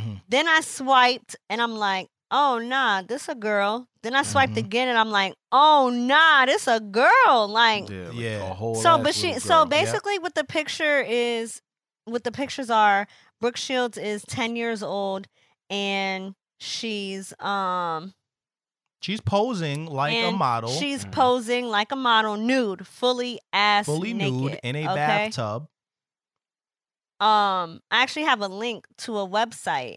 Hmm Then I swiped and I'm like, oh nah, this a girl. Then I swiped Mhm. again and I'm like, oh nah, this a girl. Like Yeah, like Yeah. a whole so but she little so girl. basically what the picture is what the pictures are, Brooke Shields is ten years old and she's um She's posing like a model, She's Mhm. posing like a model, nude, fully ass fully naked, nude in a okay? bathtub. Um, I actually have a link to a website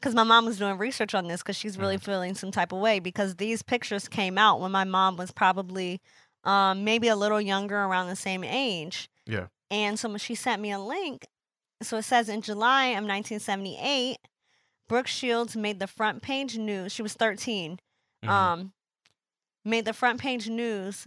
because my mom was doing research on this because she's really Mm. feeling some type of way because these pictures came out when my mom was probably um maybe a little younger, around the same age. Yeah. And so she sent me a link, so it says in July of 1978, Brooke Shields made the front page news. She was 13 Mhm. um, made the front page news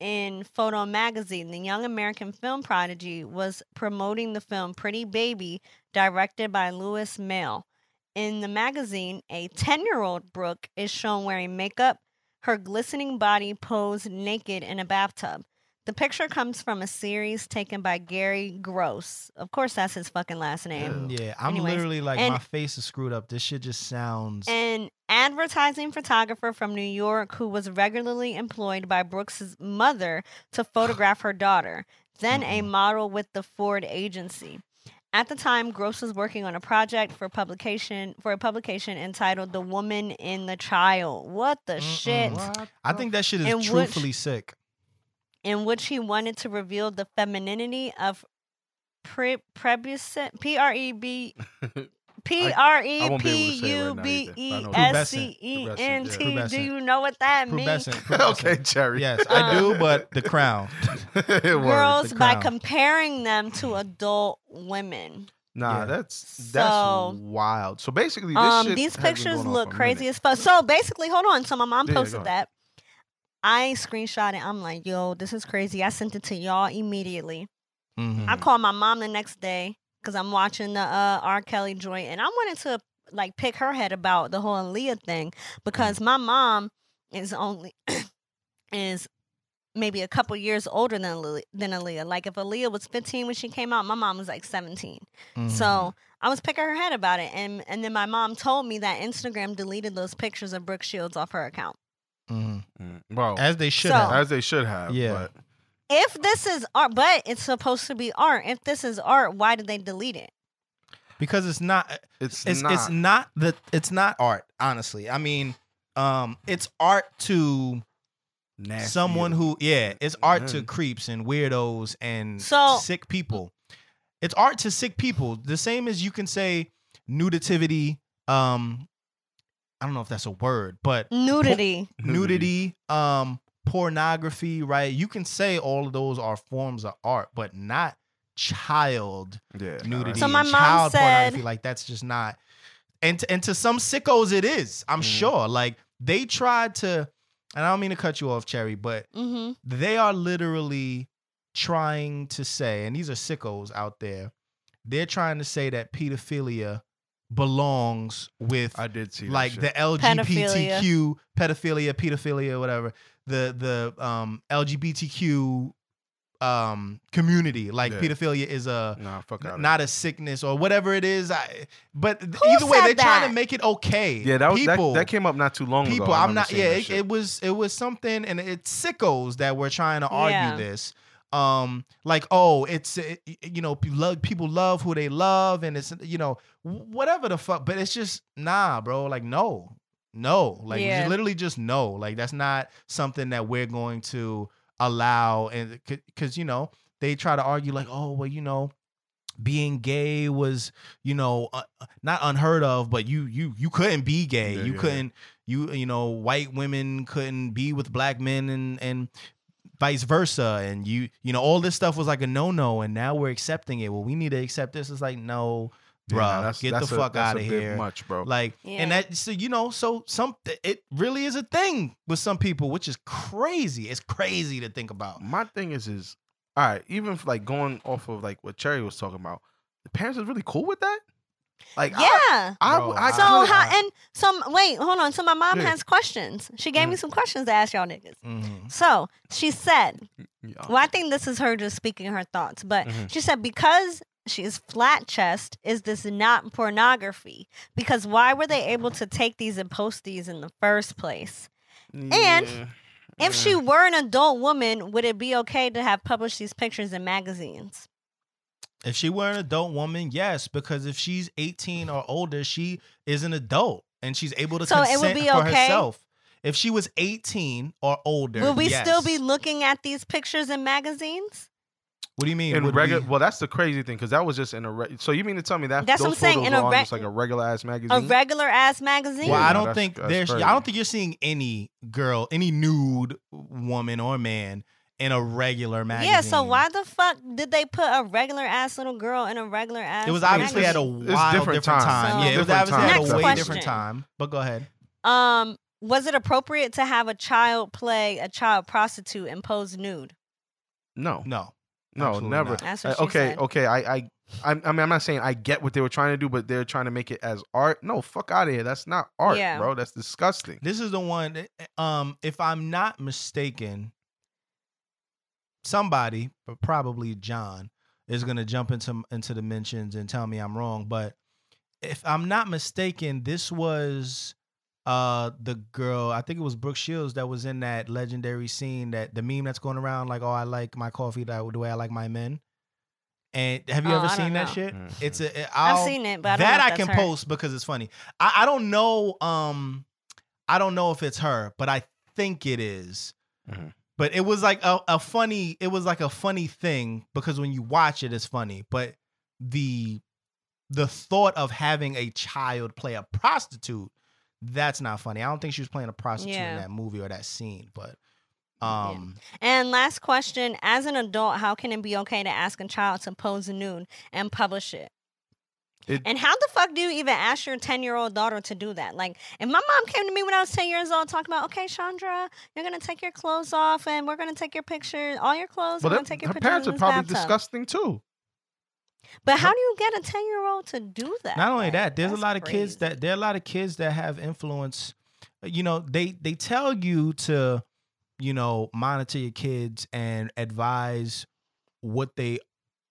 in Photo Magazine. The young American film prodigy was promoting the film Pretty Baby, directed by Louis Malle. In the magazine, a 10 year old Brooke is shown wearing makeup, her glistening body posed naked in a bathtub. The picture comes from a series taken by Gary Gross. Of course, that's his fucking last name. Mm, yeah, I'm Anyways, literally like and- my face is screwed up. This shit just sounds. An advertising photographer from New York who was regularly employed by Brooks' mother to photograph her daughter, then a Mm-mm. model with the Ford agency. At the time, Gross was working on a project for publication for a publication entitled "The Woman in the Child." What the shit? What I think that shit is In which- truthfully sick. In which he wanted to reveal the femininity of pre- prebuscent P R E B P R E I won't be able P to say it U right now B either. E I know S C E N Pubescent, T. yeah. Do you know what that means? Pubescent. pubescent. okay, Cherry. Yes, I do, but the crown. Word. Girls the by crown. comparing them to adult women. Nah, Yeah. that's that's So- wild. So basically, this Um, shit these pictures look crazy minute. as fuck. So basically, hold on. So my mom posted ahead. that. I screenshot it. I'm like, yo, this is crazy. I sent it to y'all immediately. Mhm. I called my mom the next day because I'm watching the uh, R. Kelly joint, and I wanted to like pick her head about the whole Aaliyah thing because my mom is only is maybe a couple years older than Aaliyah, than Aaliyah. Like if Aaliyah was 15 when she came out, my mom was like 17. Mhm. So I was picking her head about it, and and then my mom told me that Instagram deleted those pictures of Brooke Shields off her account. Mhm. Mm. Well, as they should So- have. as they should have. Yeah. But If this is art, but it's supposed to be art. If this is art, why did they delete it? because it's not it's, it's not. it's not the it's not art honestly i mean um it's art to nasty. someone who yeah it's art to Mhm. creeps and weirdos and So- sick people it's art to sick people the same as you can say nuditivity um i don't know if that's a word but Nudity. nudity um pornography right you can say all of those are forms of art but not child Yeah. nudity So my mom child said- pornography like that's just not and to, and to some sickos it is i'm Mhm. sure like they tried to and i don't mean to cut you off cherry but Mm-hmm. they are literally trying to say and these are sickos out there they're trying to say that pedophilia belongs with I did see like the LGBTQ pedophilia, pedophilia, whatever. The the um LGBTQ um community. Like Yeah. pedophilia is a Nah, fuck out. not a sickness or whatever it is. I, but th- either way, they're trying to make it okay. Yeah, that was people. that, that came up not too long people. ago. People, I'm not. Yeah, it, it was it was something, and it's sickos that were trying to argue Yeah. this. Um, like oh, it's it, you know love people love who they love, and it's you know whatever the fuck. But it's just nah, bro. Like no, no, like Yeah. just literally just no. Like that's not something that we're going to allow, and because you know they try to argue like oh well you know being gay was you know uh, uh, not unheard of but you you you couldn't be gay Yeah, you yeah. couldn't you you know white women couldn't be with black men and and vice versa and you you know all this stuff was like a no-no and now we're accepting it well we need to accept this it's like no Yeah, that's- get that's the a- fuck out of here Much, bro. like Yeah. and that so you know so some it really is a thing with some people which is crazy it's crazy to think about My thing is, is all right. Even if, like going off of like what Cherry was talking about, the parents is really cool with that. Like, Yeah. I, Bro, I, so couldn't- how and some wait, hold on. So my mom Yeah. has questions. She gave me some questions to ask y'all niggas. Mhm. So she said, Yeah. well, I think this is her just speaking her thoughts, but Mhm. she said because she is flat chest, is this not pornography? Because why were they able to take these and post these in the first place? and Yeah. If she were an adult woman, would it be okay to have published these pictures in magazines? If she were an adult woman, yes, because if she's 18 or older, she is an adult and she's able to So it would consent be for okay? herself. If she was 18 or older, Will we still be looking at these pictures in magazines? What do you mean? in regular, we- well, that's the crazy thing because that was just in a. Re- so you mean to tell me that That's what I'm saying, in a were re- just like a regular ass magazine? A regular ass magazine? Well, I don't that's- think that's there's. crazy. I don't think you're seeing any girl, any nude woman or man in a regular magazine. yeah, so why the fuck did they put a regular ass little girl in a regular ass It was obviously at a wild different different, time. time. So- yeah, it was Different obviously at time. a way Next different time. But go ahead. Um, was it appropriate to have a child play a child prostitute and pose nude? no, No, no, never. not. That's Uh, she okay, said. okay. I, I, I'm, I mean, I'm not saying I get what they were trying to do, but they're trying to make it as art. No, fuck out of here. That's not art, Yeah. bro. That's disgusting. This is the one. that- Um, if I'm not mistaken, somebody, but probably John, is gonna jump into into the mentions and tell me I'm wrong. But if I'm not mistaken, this was uh the girl. I think it was Brooke Shields that was in that legendary scene that the meme that's going around like, "Oh, I like my coffee that the way I like my men." And have you Oh, ever I seen that know. shit? Mhm. It's a. it- I've seen it, but I don't that know if I can her. post because it's funny. I, I don't know. Um, I don't know if it's her, but I think it is. Mhm. But it was like a, a funny. It was like a funny thing because when you watch it, it's funny. But the the thought of having a child play a prostitute, that's not funny. I don't think she was playing a prostitute Yeah. in that movie or that scene. But Yeah. um, And last question: As an adult, how can it be okay to ask a child to pose nude and publish it? It- and how the fuck do you even ask your ten year old daughter to do that? Like, if my mom came to me when I was ten years old, talking about, okay, Chandra, you're gonna take your clothes off and we're gonna take your picture, all your clothes. But we're gonna take your her pictures parents are probably bathtub. disgusting too. But how do you get a ten year old to do that? Not only Like, that, there's a that's lot of kids that there are a lot of kids that have influence. You know, they they tell you to, you know, monitor your kids and advise what they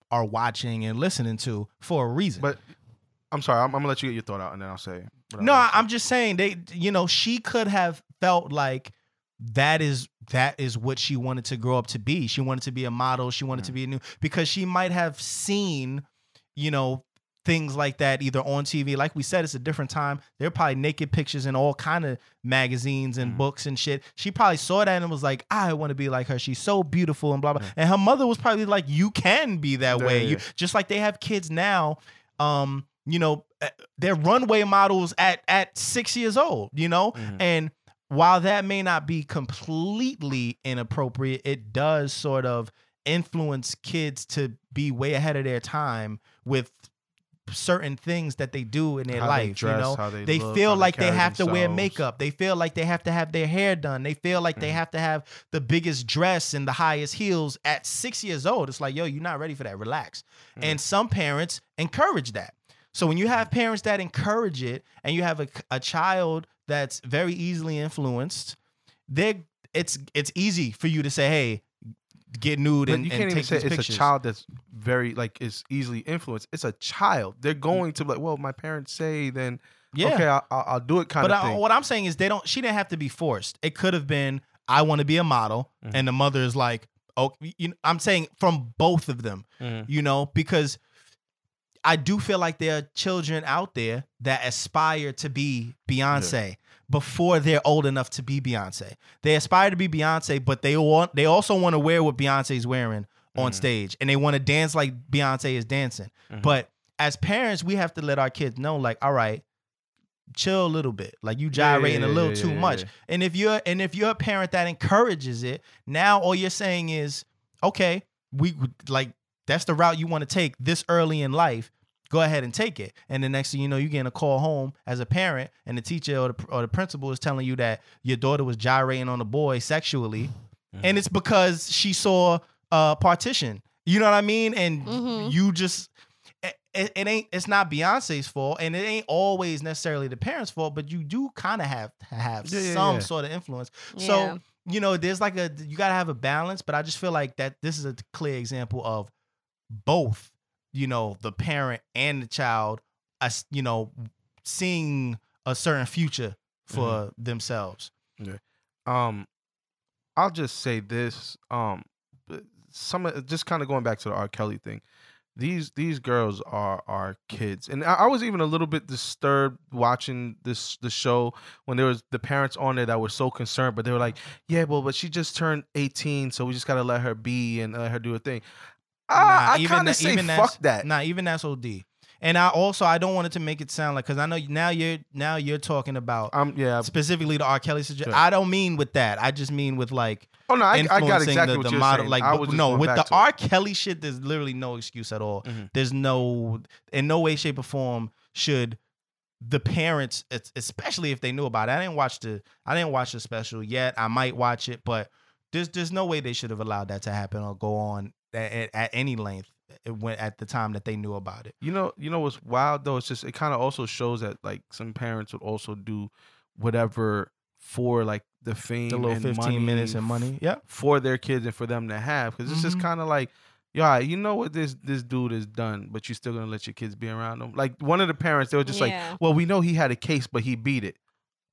are watching and listening to for a reason. But I'm sorry. I'm, I'm gonna let you get your thought out, and then I'll say. no, I, I'm just saying they, you know, she could have felt like that is that is what she wanted to grow up to be. She wanted to be a model. She wanted to be a new because she might have seen, you know, things like that either on TV. Like we said, it's a different time. There are probably naked pictures in all kind of magazines and Mhm. books and shit. She probably saw that and was like, I want to be like her. She's so beautiful and blah blah. Mhm. And her mother was probably like, You can be that Yeah, way. yeah, You just like they have kids now. Um, you know, uh, they're runway models at at six years old. You know, Mhm. and while that may not be completely inappropriate, it does sort of influence kids to be way ahead of their time with certain things that they do in their How they life. dress, you know, how they they look, feel they like they carry have to wear makeup. They feel like they have to have their hair done. They feel like they Mhm. have to have the biggest dress and the highest heels at six years old. It's like, yo, you're not ready for that. Relax. Mhm. And some parents encourage that. So when you have parents that encourage it, and you have a, a child that's very easily influenced, they it's it's easy for you to say, hey, get nude But and, you can't even take say it's pictures. a child that's very like is easily influenced. It's a child. They're going to be like, well, my parents say, then Yeah. okay, I'll, I'll do it kind but of But what I'm saying is they don't. She didn't have to be forced. It could have been I want to be a model, Mhm. and the mother is like, oh, you know, I'm saying from both of them, Mhm. you know, because I do feel like there are children out there that aspire to be Beyonce before they're old enough to be Beyonce. They aspire to be Beyonce, but they want they also want to wear what Beyonce's wearing on Mhm. stage, and they want to dance like Beyonce is dancing. Mhm. But as parents, we have to let our kids know, like, all right, chill a little bit. Like you Yeah, yeah, gyrating a little yeah, too yeah, much. yeah. And if you're and if you're a parent that encourages it, now all you're saying is, okay, we like that's the route you want to take this early in life. Go ahead and take it. And the next thing you know, you're getting a call home as a parent, and the teacher or the, or the principal is telling you that your daughter was gyrating on a boy sexually, and it's because she saw a partition. You know what I mean? And Mhm. you just it, it, it ain't it's not Beyonce's fault, and it ain't always necessarily the parents' fault, but you do kind of have to have Yeah, yeah, some yeah. sort of influence. Yeah. So you know, there's like a you gotta have a balance, but I just feel like that this is a clear example of both, you know, the parent and the child, as you know, seeing a certain future for Mm-hmm. themselves. um I'll just say this um some of- just kind of going back to the R Kelly thing these these girls are are kids, and I, I was even a little bit disturbed watching this the show when there was the parents on there that were so concerned, but they were like, "Yeah, well, but she just turned 18, so we just gotta let her be and let her do her thing." Nah, I, I kind of say even fuck that. Nah, even that's OD. And I also I don't want it to make it sound like because I know now you're now you're talking about I'm yeah. specifically the R. Kelly situation. Sure. I don't mean with that. I just mean with like Oh no, I, I got exactly the, what the you're model. saying. Like I was no, with the. R. Kelly shit, there's literally no excuse at all. Mhm. There's no in no way, shape, or form should the parents, especially if they knew about it. I didn't watch the I didn't watch the special yet. I might watch it, but there's there's no way they should have allowed that to happen or go on at, at, at any length eh, when at the time that they knew about it. You know, you know what's wild though? It's just it kind of also shows that like some parents would also do whatever for like the fame, The little and 15 money minutes and money. Yeah. for their kids and for them to have because it's just Mhm. kind of like, yeah, you know what this this dude has done, but you're still gonna let your kids be around him. Like one of the parents, they were just Yeah. like, well, we know he had a case, but he beat it.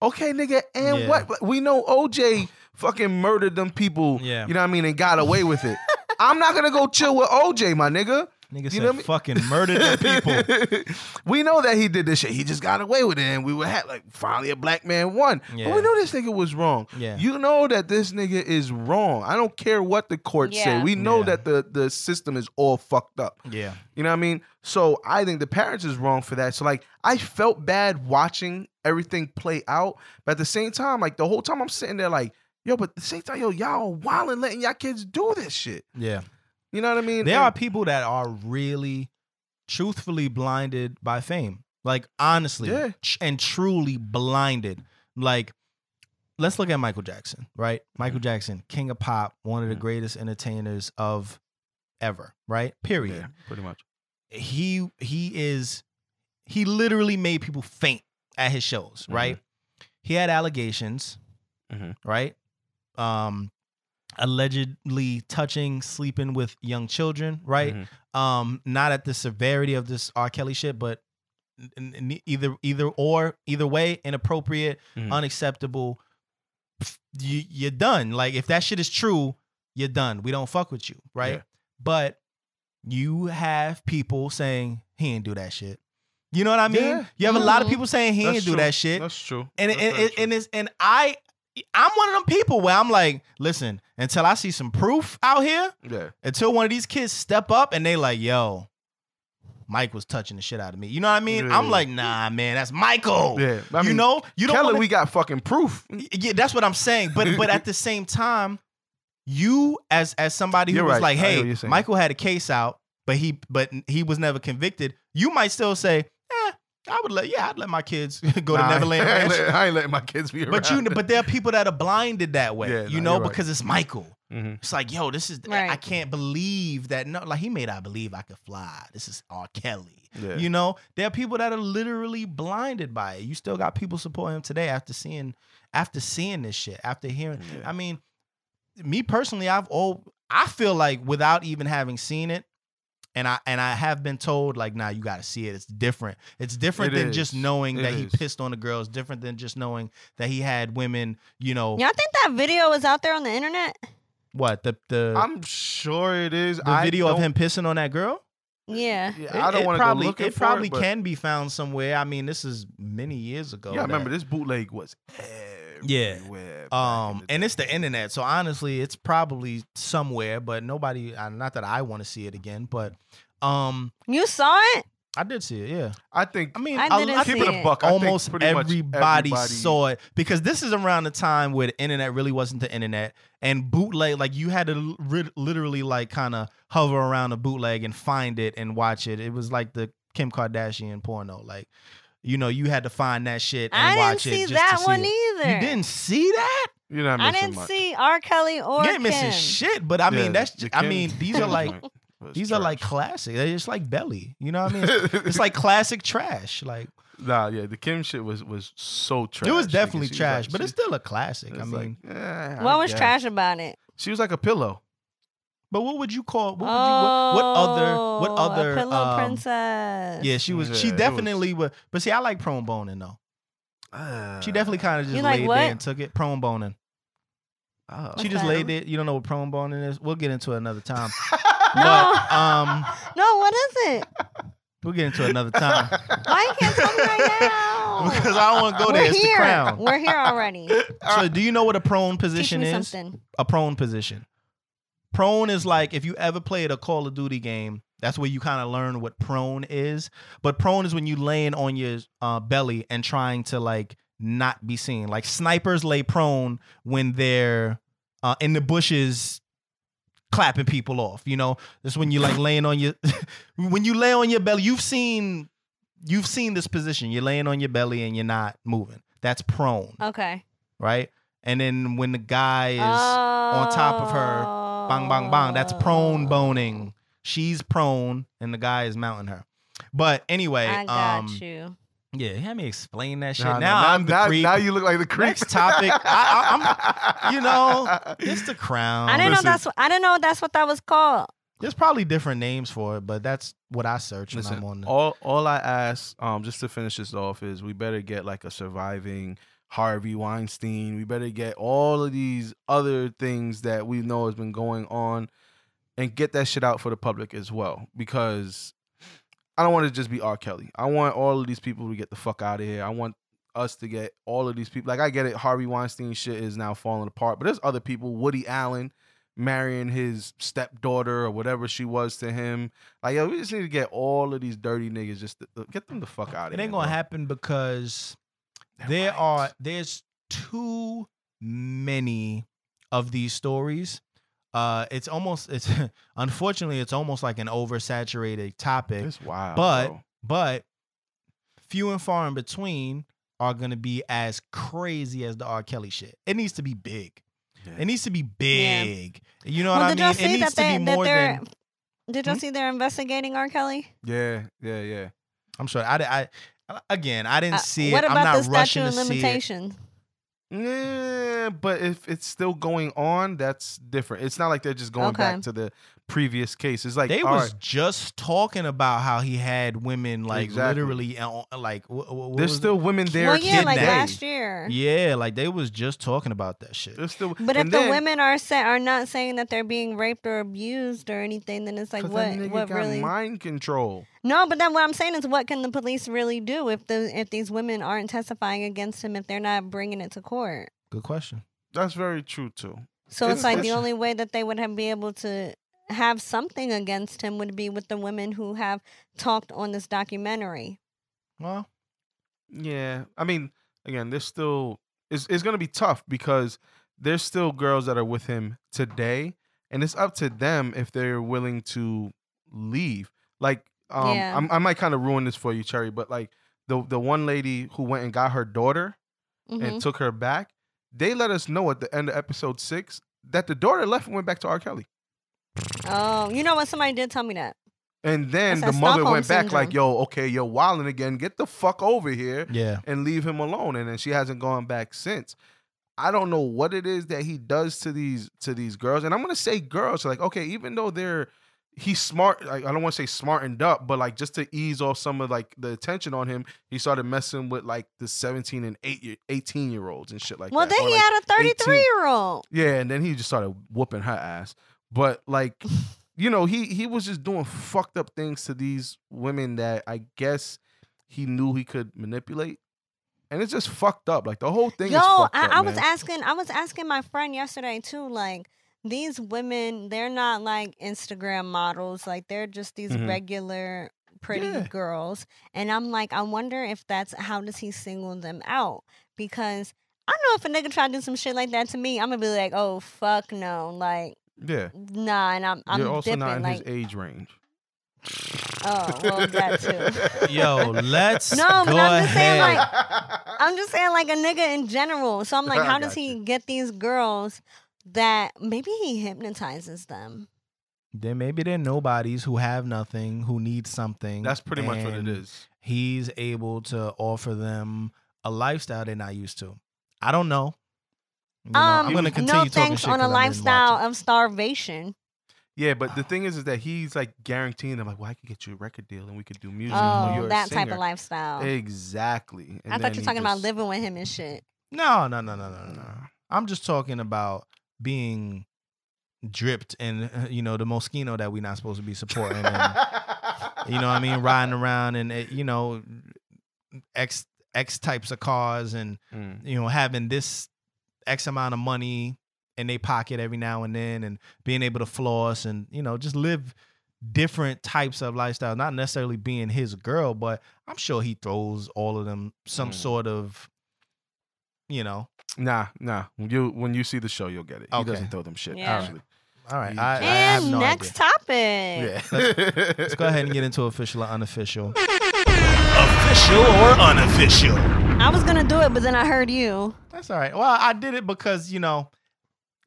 Okay, nigga, and Yeah. what? Like, We know OJ fucking murdered them people. Yeah. you know what I mean, and got away with it. I'm not gonna go chill with OJ, my nigga. Nigga You said know what fucking murdered the people. we know that he did this shit. He just got away with it, and we were had like finally a black man won. But we know this nigga was wrong. Yeah. You know that this nigga is wrong. I don't care what the court say. We know Yeah. that the the system is all fucked up. yeah. You know what I mean? So I think the parents is wrong for that. So like I felt bad watching everything play out, but at the same time, like the whole time I'm sitting there like, yo, but the same time, yo, y'all wild and letting y'all kids do this shit. Yeah. You know what I mean? There And- are people that are really truthfully blinded by fame. Like honestly Yeah. and truly blinded. Like let's look at Michael Jackson, right? Michael Jackson, king of pop, one of the Mhm. greatest entertainers of ever, right? Period. yeah, pretty much. He he is he literally made people faint at his shows, right? He had allegations, Mhm. right? Um allegedly touching, sleeping with young children, right? Mhm. um not at the severity of this R. Kelly shit, but n- n- either either or either way, inappropriate, Mhm. unacceptable. You you're done. Like if that shit is true, you're done. We don't fuck with you, right? Yeah. But you have people saying he ain't do that shit. You know what I mean? Yeah. You have a lot of people saying he That's ain't do true. that shit That's true. and That's and, and, true. and it's and I I'm one of them people where I'm like, listen, until I see some proof out here, yeah. until one of these kids step up and they like, yo, Mike was touching the shit out of me. You know what I mean? I'm like, nah, man, that's Michael. Yeah. I you mean, know, you don't Kelly, wanna- we got fucking proof. yeah, that's what I'm saying. But but at the same time, you as as somebody who You're was right. like, hey. Michael had a case out, but he but he was never convicted. You might still say, I would let yeah, I'd let my kids go Nah, to Neverland I ain't, Ranch. let- I ain't letting my kids be around. But you, but there are people that are blinded that way, Yeah, you nah, know, you're right. because it's Michael. Mhm. It's like, yo, this is Right. I can't believe that. No, like he made I believe I could fly. This is R. Kelly. Yeah. You know, there are people that are literally blinded by it. You still got people supporting him today after seeing after seeing this shit, after hearing. Yeah. I mean, me personally, I've all I feel like without even having seen it, and I and I have been told like, nah, you got to see it. It's different. It's different It than just knowing It that he pissed on the girls. Different than just knowing that he had women. You know Y'all think that video is out there on the internet? what the the I'm sure it is. the I video of don't- him pissing on that girl. Yeah. Yeah, It- I don't it want to go probably looking it for probably it, but- can be found somewhere. I mean, this is many years ago. Yeah, I remember this bootleg was Yeah. everywhere. Um, and day. it's the internet, so honestly, it's probably somewhere, but nobody. Uh, not that I want to see it again, but um, You saw it? I did see it. Yeah, I think I mean, I a didn't keep see it it. a buck. I think almost pretty much everybody, everybody saw it because this is around the time where the internet really wasn't the internet and bootleg like you had to l- ri- literally like kind of hover around a bootleg and find it and watch it it was like the kim kardashian porno like you know you had to find that shit and I didn't watch see it just that to see one it. either. you didn't see that You're not I missing didn't much. see R. Kelly or you ain't missing Kim. shit but i mean Yeah, that's the ju- i mean these are like joint was these are like classic they're just like belly you know what i mean it's like classic trash like nah, yeah, the Kim shit was was so trash. it was definitely trash like- but it's still a classic i mean like, eh, What was guess. trash about it? She was like a pillow. But what would you call what would you what, what other what Oh, other a pillow um, princess? Yeah, she was Yeah, she it was- definitely was but see I like prone boning though. She definitely kind of just You like laid what? there and took it. Prone boning. Oh. She What's just that? laid there. You don't know what prone boning is? We'll get into it another time. But um, No, what is it? we'll get into it another time Why you can't tell me right now? because I don't want to go there. We're It's the here. crown. We're here already. So, do you know what a prone Teach position me is? something. a prone position. Prone is like if you ever played a Call of Duty game, that's where you kind of learn what prone is. But prone is when you laying on your uh, belly and trying to like not be seen. Like snipers lay prone when they're uh, in the bushes clapping people off. You know, that's when you're like laying on your when you lay on your belly. You've seen you've seen this position. You're laying on your belly and you're not moving. That's prone, Okay. right? And then when the guy is on top of her, bang bang bang that's prone Oh. boning she's prone and the guy is mounting her but anyway I got um you. yeah you had me explain that shit Nah, nah, now i'm the now, creep now you look like the creep. Next topic. I- I- you know, it's the crown I didn't listen. know that's what I didn't know that's what that was called. there's probably different names for it but that's what i search when Listen, i'm on the all all I ask, um, just to finish this off, is we better get like a surviving Harvey Weinstein. We better get all of these other things that we know has been going on, and get that shit out for the public as well. Because I don't want it to just be R. Kelly. I want all of these people to get the fuck out of here. I want us to get all of these people. Like I get it, Harvey Weinstein shit is now falling apart, but there's other people. Woody Allen marrying his stepdaughter or whatever she was to him. Like, yo, we just need to get all of these dirty niggas just to, get them the fuck out of it here. ain't gonna bro. happen because They're there white. are there's too many of these stories uh it's almost it's unfortunately it's almost like an oversaturated topic It's wild, But- bro. but few and far in between are gonna be as crazy as the R. Kelly shit. It needs to be big. Yeah. It needs to be big. You know well, what I did mean? y'all It see needs that to they be that more they're than. did y'all Hmm? see they're investigating R. Kelly? yeah, yeah, yeah. I'm sorry. I, I again, I didn't Uh, see what it. about I'm not the rushing statute of limitations? Yeah, but if it's still going on, that's different. It's not like they're just going Okay. back to the previous cases. Like They was right, just talking about how he had women like Exactly. literally like wh- wh- what there's was still women there. well, yeah, like last year. yeah, like they was just talking about that shit. There's still, But if and the women are sa- are not saying that they're being raped or abused or anything, then it's like what that what got really? mind control. No, but then what I'm saying is, what can the police really do if the if these women aren't testifying against him if they're not bringing it to court? Good question. That's very true too. So It's- it's, like the only way that they would have be able to have something against him would be with the women who have talked on this documentary. Well, Yeah, I mean, again, there's still it's it's gonna be tough because there's still girls that are with him today, and it's up to them if they're willing to leave. Like, um, Yeah. I'm, I might kind of ruin this for you, Cherry, but like the the one lady who went and got her daughter Mhm. and took her back, they let us know at the end of episode six that the daughter left and went back to R. Kelly. Oh, you know what? Somebody did tell me that. And then That's the that mother Stockholm went back like, "Yo, okay, you're wilding again. Get the fuck over here." yeah. and leave him alone and then she hasn't gone back since i don't know what it is that he does to these to these girls and i'm gonna say girls like okay even though they're he's smart like i don't want to say smartened up but like just to ease off some of like the attention on him he started messing with like the 17 and 8 year, 18 year olds and shit like that. well, that then Or, he like- had a 33 year old. yeah and then he just started whooping her ass but like you know he he was just doing fucked up things to these women that i guess he knew he could manipulate and it's just fucked up like the whole thing Yo, is fucked I, up, I was asking, I was asking my friend yesterday too. Like these women, they're not like Instagram models. Like they're just these Mhm. regular pretty Yeah. girls. And I'm like, I wonder if that's how does he single them out? Because I know if a nigga try to do some shit like that to me, I'm gonna be like, oh fuck no, like yeah nah, and I'm I'm you're also dipping not in like, his age range oh well, that too. Yo, let's No, but go I'm just saying, ahead. like, I'm just saying, like a nigga in general. So I'm like, how does got he get these girls that maybe he hypnotizes them? then maybe they're nobodies who have nothing, who need something. that's pretty much what it is. He's able to offer them a lifestyle they're not used to. I don't know. You know, um, I'm gonna continue no talking thanks shit on 'cause a I didn't lifestyle of starvation. yeah but the thing is is that he's like guaranteeing them like well i could get you a record deal and we could do music or Oh, you're a that type of lifestyle. exactly And I thought you he were talking about living with him and shit. No, no, no, no, no, no, no. I'm just talking about being dripped in uh, you know the Moschino that we're not supposed to be supporting. And, you know what I mean? Riding around and uh, you know X X types of cars and Mm. you know having this X amount of money in their pocket every now and then and being able to floss and you know just live different types of lifestyle not necessarily being his girl but i'm sure he throws all of them some Mm. sort of you know Nah, nah. When you when you see the show, you'll get it. He doesn't throw them shit. Yeah. Actually, all right You I, I have And no next idea. topic. yeah. let's go ahead and get into official or unofficial Official or unofficial? I was gonna do it, but then I heard you. That's all right. Well, I did it because you know,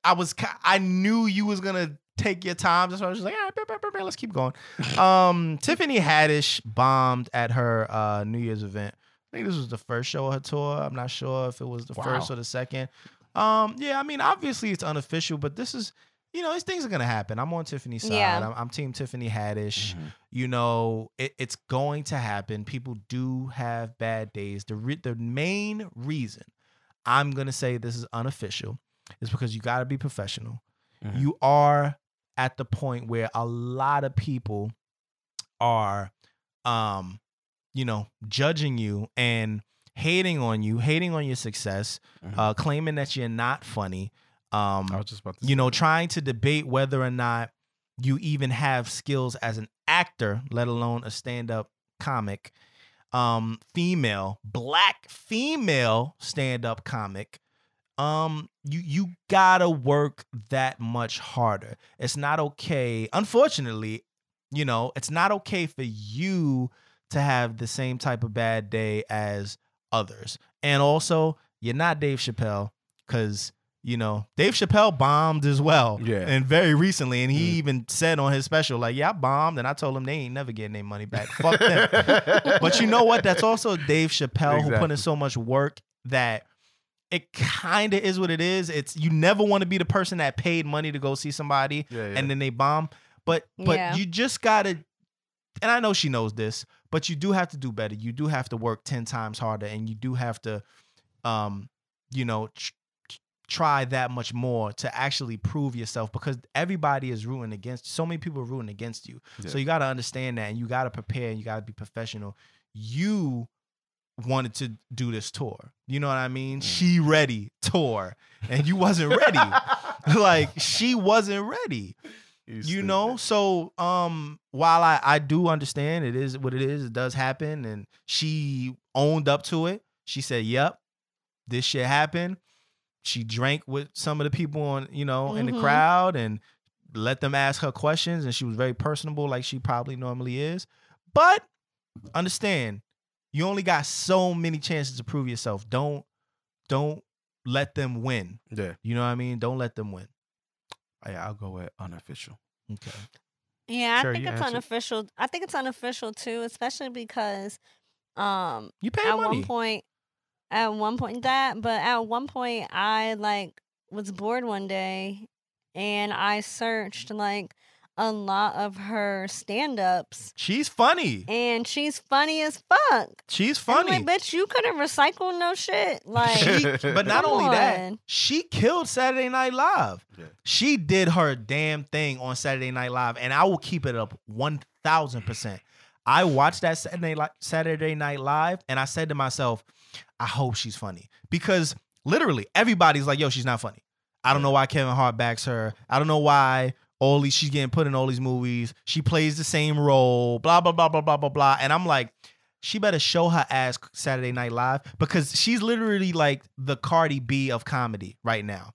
I was I knew you was gonna take your time, so I was just like, all right, bah, bah, bah, bah, let's keep going. Um, Tiffany Haddish bombed at her uh, New Year's event. I think this was the first show of her tour. I'm not sure if it was the Wow. first or the second. Um, yeah, I mean, obviously it's unofficial, but this is, you know, these things are gonna happen. I'm on Tiffany's side. Yeah. I'm, I'm Team Tiffany Haddish Mhm. you know it, it's going to happen people do have bad days the re- the main reason i'm going to say this is unofficial is because you got to be professional Mhm. you are at the point where a lot of people are um you know judging you and hating on you hating on your success Mhm. uh claiming that you're not funny um I was just about to. you know, trying to debate whether or not you even have skills as an actor, let alone a stand-up comic. Um, female, black female stand-up comic. Um, you you gotta work that much harder. It's not okay. Unfortunately, you know, it's not okay for you to have the same type of bad day as others. And also, you're not Dave Chappelle, because you know, Dave Chappelle bombed as well. Yeah. And very recently. And he Mm. even said on his special, like, yeah, I bombed. And I told him they ain't never getting their money back. Fuck them. but you know what? That's also Dave Chappelle who put in so much work that it kind of is what it is. It's you never want to be the person that paid money to go see somebody yeah, yeah. and then they bomb. But but Yeah. you just gotta and I know she knows this, but you do have to do better. You do have to work 10 times harder and you do have to um, you know, tr- tr- try that much more to actually prove yourself because everybody is rooting against so many people are rooting against you. Yeah. So you got to understand that and you got to prepare and you got to be professional. You wanted to do this tour. You know what I mean? Mm. She ready tour and you wasn't ready. like she wasn't ready you know so um while i i do understand it is what it is it does happen and she owned up to it she said yep this shit happened she drank with some of the people on you know in the Mhm. crowd and let them ask her questions and she was very personable like she probably normally is but understand you only got so many chances to prove yourself don't don't let them win Yeah. you know what i mean don't let them win Yeah, I'll go with unofficial. okay Yeah, I Sure, think it's answered. unofficial. I think it's unofficial too, especially because um you pay at money one point at one point that but at one point I like was bored one day and I searched like a lot of her stand-ups she's funny and she's funny as fuck. She's And I'm funny. like, bitch, you couldn't recycle no shit. Like She- but not come only that, she killed Saturday Night Live. Yeah. She did her damn thing on Saturday Night Live, and I will keep it up one thousand percent. I watched that Saturday Saturday Night Live, and I said to myself, I hope she's funny because literally everybody's like, "Yo, she's not funny." I don't know why Kevin Hart backs her. I don't know why all these she's getting put in all these movies. She plays the same role. Blah blah blah blah blah blah blah. And I'm like, she better show her ass Saturday Night Live because she's literally like the Cardi B of comedy right now.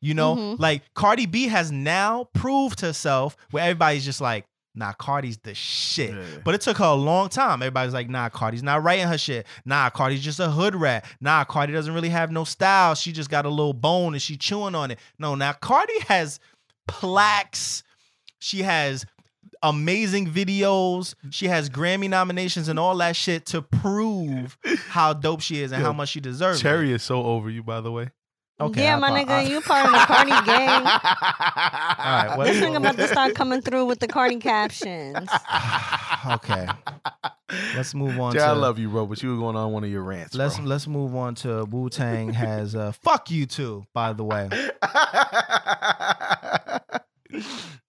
You know, Mhm. like Cardi B has now proved herself where everybody's just like, nah, Cardi's the shit. Yeah. But it took her a long time. Everybody's like, nah, Cardi's not writing her shit. Nah, Cardi's just a hood rat. Nah, Cardi doesn't really have no style. She just got a little bone and she chewing on it. No, now Cardi has plaques. She has amazing videos. She has Grammy nominations and all that shit to prove how dope she is and Yo, how much she deserves. it. Cherry is so over you, by the way. Okay, yeah, I my apo- nigga, I- you part of the Cardi gang. right, what- This nigga about to start coming through with the Cardi captions. okay. Let's move on Jay, to I love you, bro, but you were going on one of your rants. Let's bro. let's move on to Wu Tang has uh fuck you too, by the way.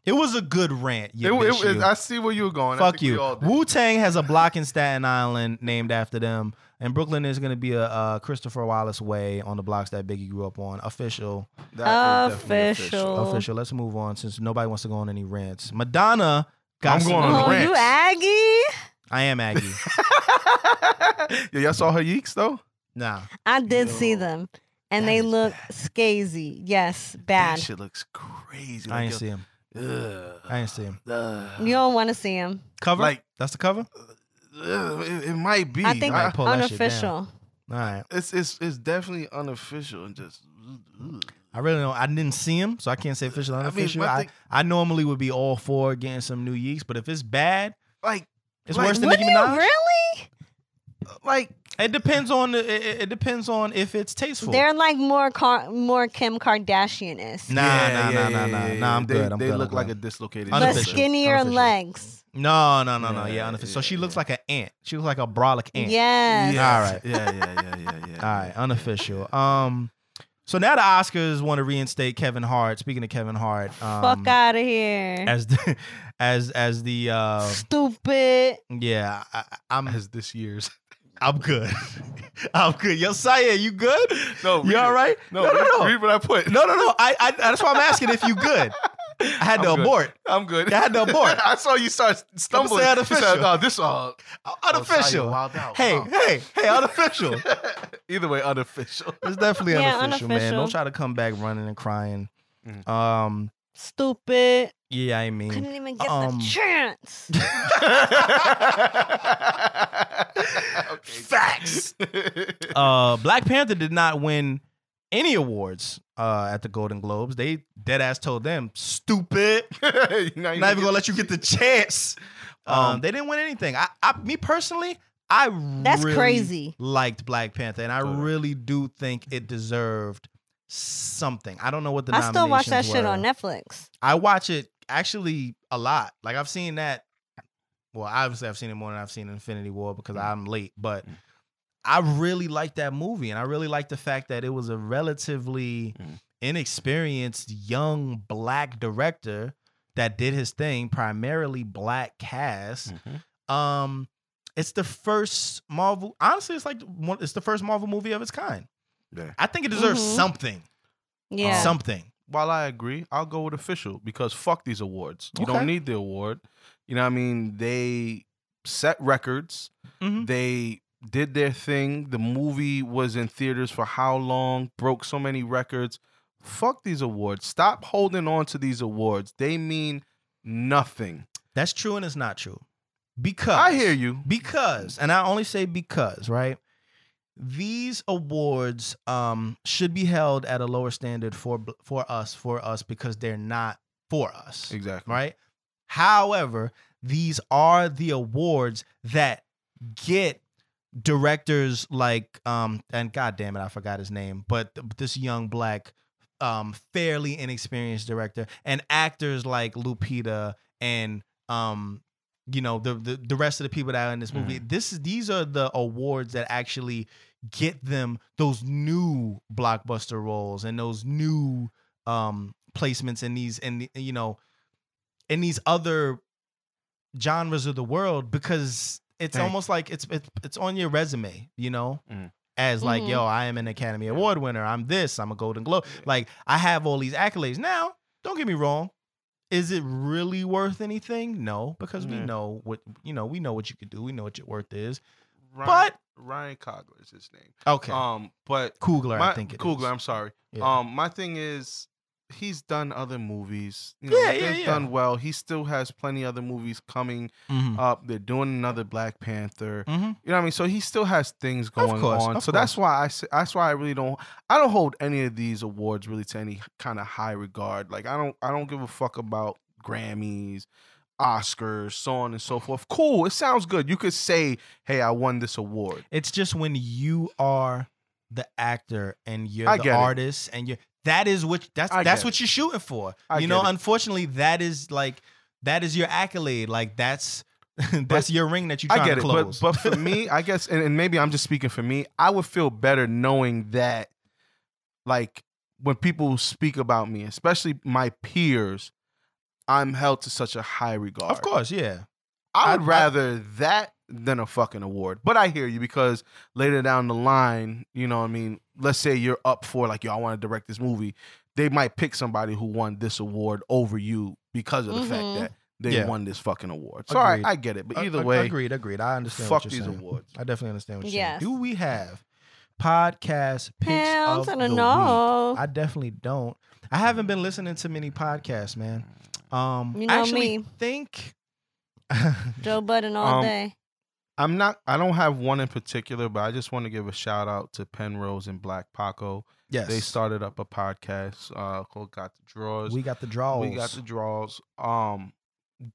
It was a good rant. It, You it- it- you. I see where you were going. Fuck you. all. Wu Tang has a block in Staten Island named after them, and Brooklyn is going to be a, uh Christopher Wallace Way on the blocks that Biggie grew up on. Official, That is definitely Official. official. Let's move on since nobody wants to go on any rants. Madonna got. I'm some- going on a Oh, rant. you Aggie? I am Aggie. yeah, y'all saw her yeeks though. nah, I did see them, and that they look bad. scazy. Yes, That bad. shit looks crazy. I ain't Like, see him. ugh, I ain't see him. ugh. You don't want to see him. Cover. Like- that's the cover. Ugh, it, it might be. I think might pull that shit down. unofficial. All right. it's it's it's definitely unofficial and just. ugh. I really don't. I didn't see him, so I can't say official or I mean, unofficial. I, thing- I normally would be all for getting some new yeeks, but if it's bad, Like it's Like, worse than Nicki you Minaj. really? like It depends on the, it, it depends on if it's tasteful. They're like more Car- more Kim Kardashian is, Nah, nah, nah, nah, nah, nah. I'm they, good. I'm they good. look I'm like good. a dislocated. but skinnier Unofficial. legs. No, no, no, no. Yeah, Yeah, unofficial. So she looks like an ant. She looks like a brolic ant. Yes. Yeah. All right. Yeah, yeah, yeah, yeah, yeah. All right, unofficial. Um, so now the Oscars want to reinstate Kevin Hart. Speaking of Kevin Hart, um, Fuck out of here. as the as as the uh, Stupid. yeah, I, I'm As this year's. I'm good. I'm good. Yo, Saya, you good? No, you read all it. right? No, no, no, no. read what I put. No, no, no. I, I that's why I'm asking if you good. I had to I'm good. abort. I'm good. I had to abort. I saw you start stumbling. say You unofficial. said, oh, this all Unofficial. Wild out. hey, Oh. hey, hey, unofficial. Either way, unofficial. It's definitely Yeah, unofficial, man. Don't try to come back running and crying. Mhm. Um, Stupid. yeah, I mean, Couldn't even get um, the chance. Facts. uh, Black Panther did not win any awards uh, at the Golden Globes. They dead ass told them, stupid. Not Not even gonna let you get the chance. Um, Um, they didn't win anything. I, I, me personally, I That's really crazy. Liked Black Panther, and I Totally. really do think it deserved something. I don't know what the I still watch that nominations shit on Netflix. I watch it actually a lot. Like I've seen that. Well, obviously I've seen it more than I've seen Infinity War because I'm late. But Mm. I really like that movie, and I really like the fact that it was a relatively Mm. inexperienced young black director that did his thing, primarily black cast. Mhm. Um, it's the first Marvel. Honestly, it's like one. It's the first Marvel movie of its kind. Yeah. I think it deserves Mhm. something. Yeah. Something. While I agree, I'll go with official because fuck these awards. You Okay. don't need the award. You know what I mean? They set records. Mhm. They did their thing. The movie was in theaters for how long? Broke so many records. Fuck these awards. Stop holding on to these awards. They mean nothing. That's true, and it's not true. Because I hear you. because and i only say because right these awards um should be held at a lower standard for for us for us because they're not for us Exactly. right however these are the awards that get directors like um and god damn it i forgot his name but th- this young black um fairly inexperienced director and actors like lupita and um you know the the, the rest of the people that are in this movie this is these are the awards that actually get them those new blockbuster roles and those new um placements in these and you know in these other genres of the world because it's Hey. almost like it's it's, it's on your resume you know Mhm. as like Mhm. yo i am an academy award winner i'm this i'm a golden globe like i have all these accolades now don't get me wrong is it really worth anything no because we know what you know we know what you could do we know what your worth is Ryan, But- Ryan Coogler is his name. okay Um, but Kugler, my, i think it is. Coogler, I'm sorry. Yeah. Um, my thing is, he's done other movies. You Yeah, know, yeah, they've yeah. done well. He still has plenty other movies coming Mhm. up. They're doing another Black Panther. Mhm. You know what I mean? So he still has things going course, on. So that's why I that's why I really don't I don't hold any of these awards really to any kind of high regard. Like I don't I don't give a fuck about Grammys, Oscars, so on and so forth. Cool, it sounds good. You could say, "Hey, I won this award." it's just when you are the actor and you're I the get it. artist and you're that is what that's I that's what you're shooting for I you know it. unfortunately that is like that is your accolade like that's that's your ring that you're I get to it, but but for me, I guess, and, and maybe I'm just speaking for me. I would feel better knowing that, like, when people speak about me, especially my peers, I'm held to such a high regard. Of course, yeah. I I'd- would rather that than a fucking award. But I hear you because later down the line, you know, what I mean, let's say you're up for like, yo, I want to direct this movie. They might pick somebody who won this award over you because of the Mhm. fact that they Yeah. won this fucking award. So all right, Agreed. I get it. But either A- a- way, agreed, agreed. I understand. fuck what you're these saying. awards. I definitely understand what you're Yes. saying. Do we have podcast picks Hell of to the the week? no. I definitely don't. I haven't been listening to many podcasts, man. Um, You I know actually me. think. Joe Budden all Um, day. I'm not I don't have one in particular, but I just want to give a shout out to Penrose and Black Paco. yes, They started up a podcast uh called Got the Draws." We got the draws. We got the draws. Um,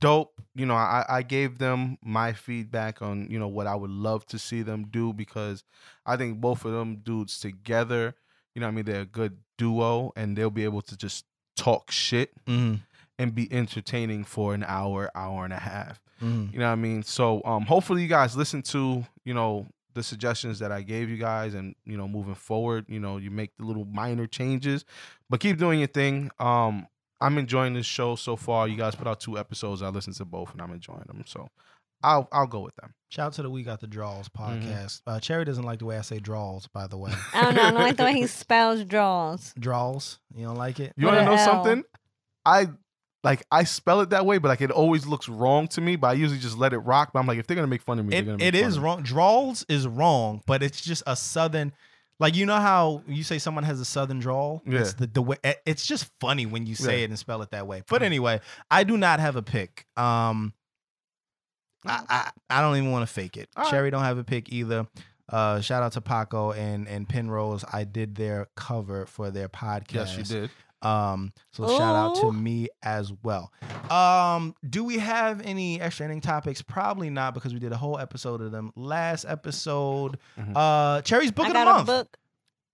dope. You know, I, I gave them my feedback on you know what I would love to see them do because I think both of them dudes together, you know, I mean, they're a good duo and they'll be able to just talk shit Mhm, and be entertaining for an hour, hour and a half. mhm. You know what I mean? So um, hopefully you guys listen to you know the suggestions that I gave you guys, and you know moving forward, you know you make the little minor changes, but keep doing your thing. Um, I'm enjoying this show so far. You guys put out two episodes. I listened to both, and I'm enjoying them. So I'll I'll go with them. Shout out to the We Got the Draws Mm-hmm. podcast. Uh, Cherry doesn't like the way I say draws, by the way. I don't know. I don't like the way he spells draws. draws. You don't like it? You want to know L. something? I like I spell it that way, but like it always looks wrong to me. But I usually just let it rock. But I'm like, if they're gonna make fun of me, they're It, gonna make it fun is of me. It is wrong. Draws is wrong, but it's just a southern. Like you know how you say someone has a southern drawl. Yeah. It's the, the way. It's just funny when you say Yeah. it and spell it that way. But anyway, I do not have a pick. Um, I I, I don't even want to fake it. All right. Cherry don't have a pick either. Uh, shout out to Paco and and Penrose. I did their cover for their podcast. Yes, you did. Um, so shout out to me as well. Um, do we have any extra ending topics? Probably not because we did a whole episode of them last episode. Mhm. Uh, Cherry's book I of the got a month. book.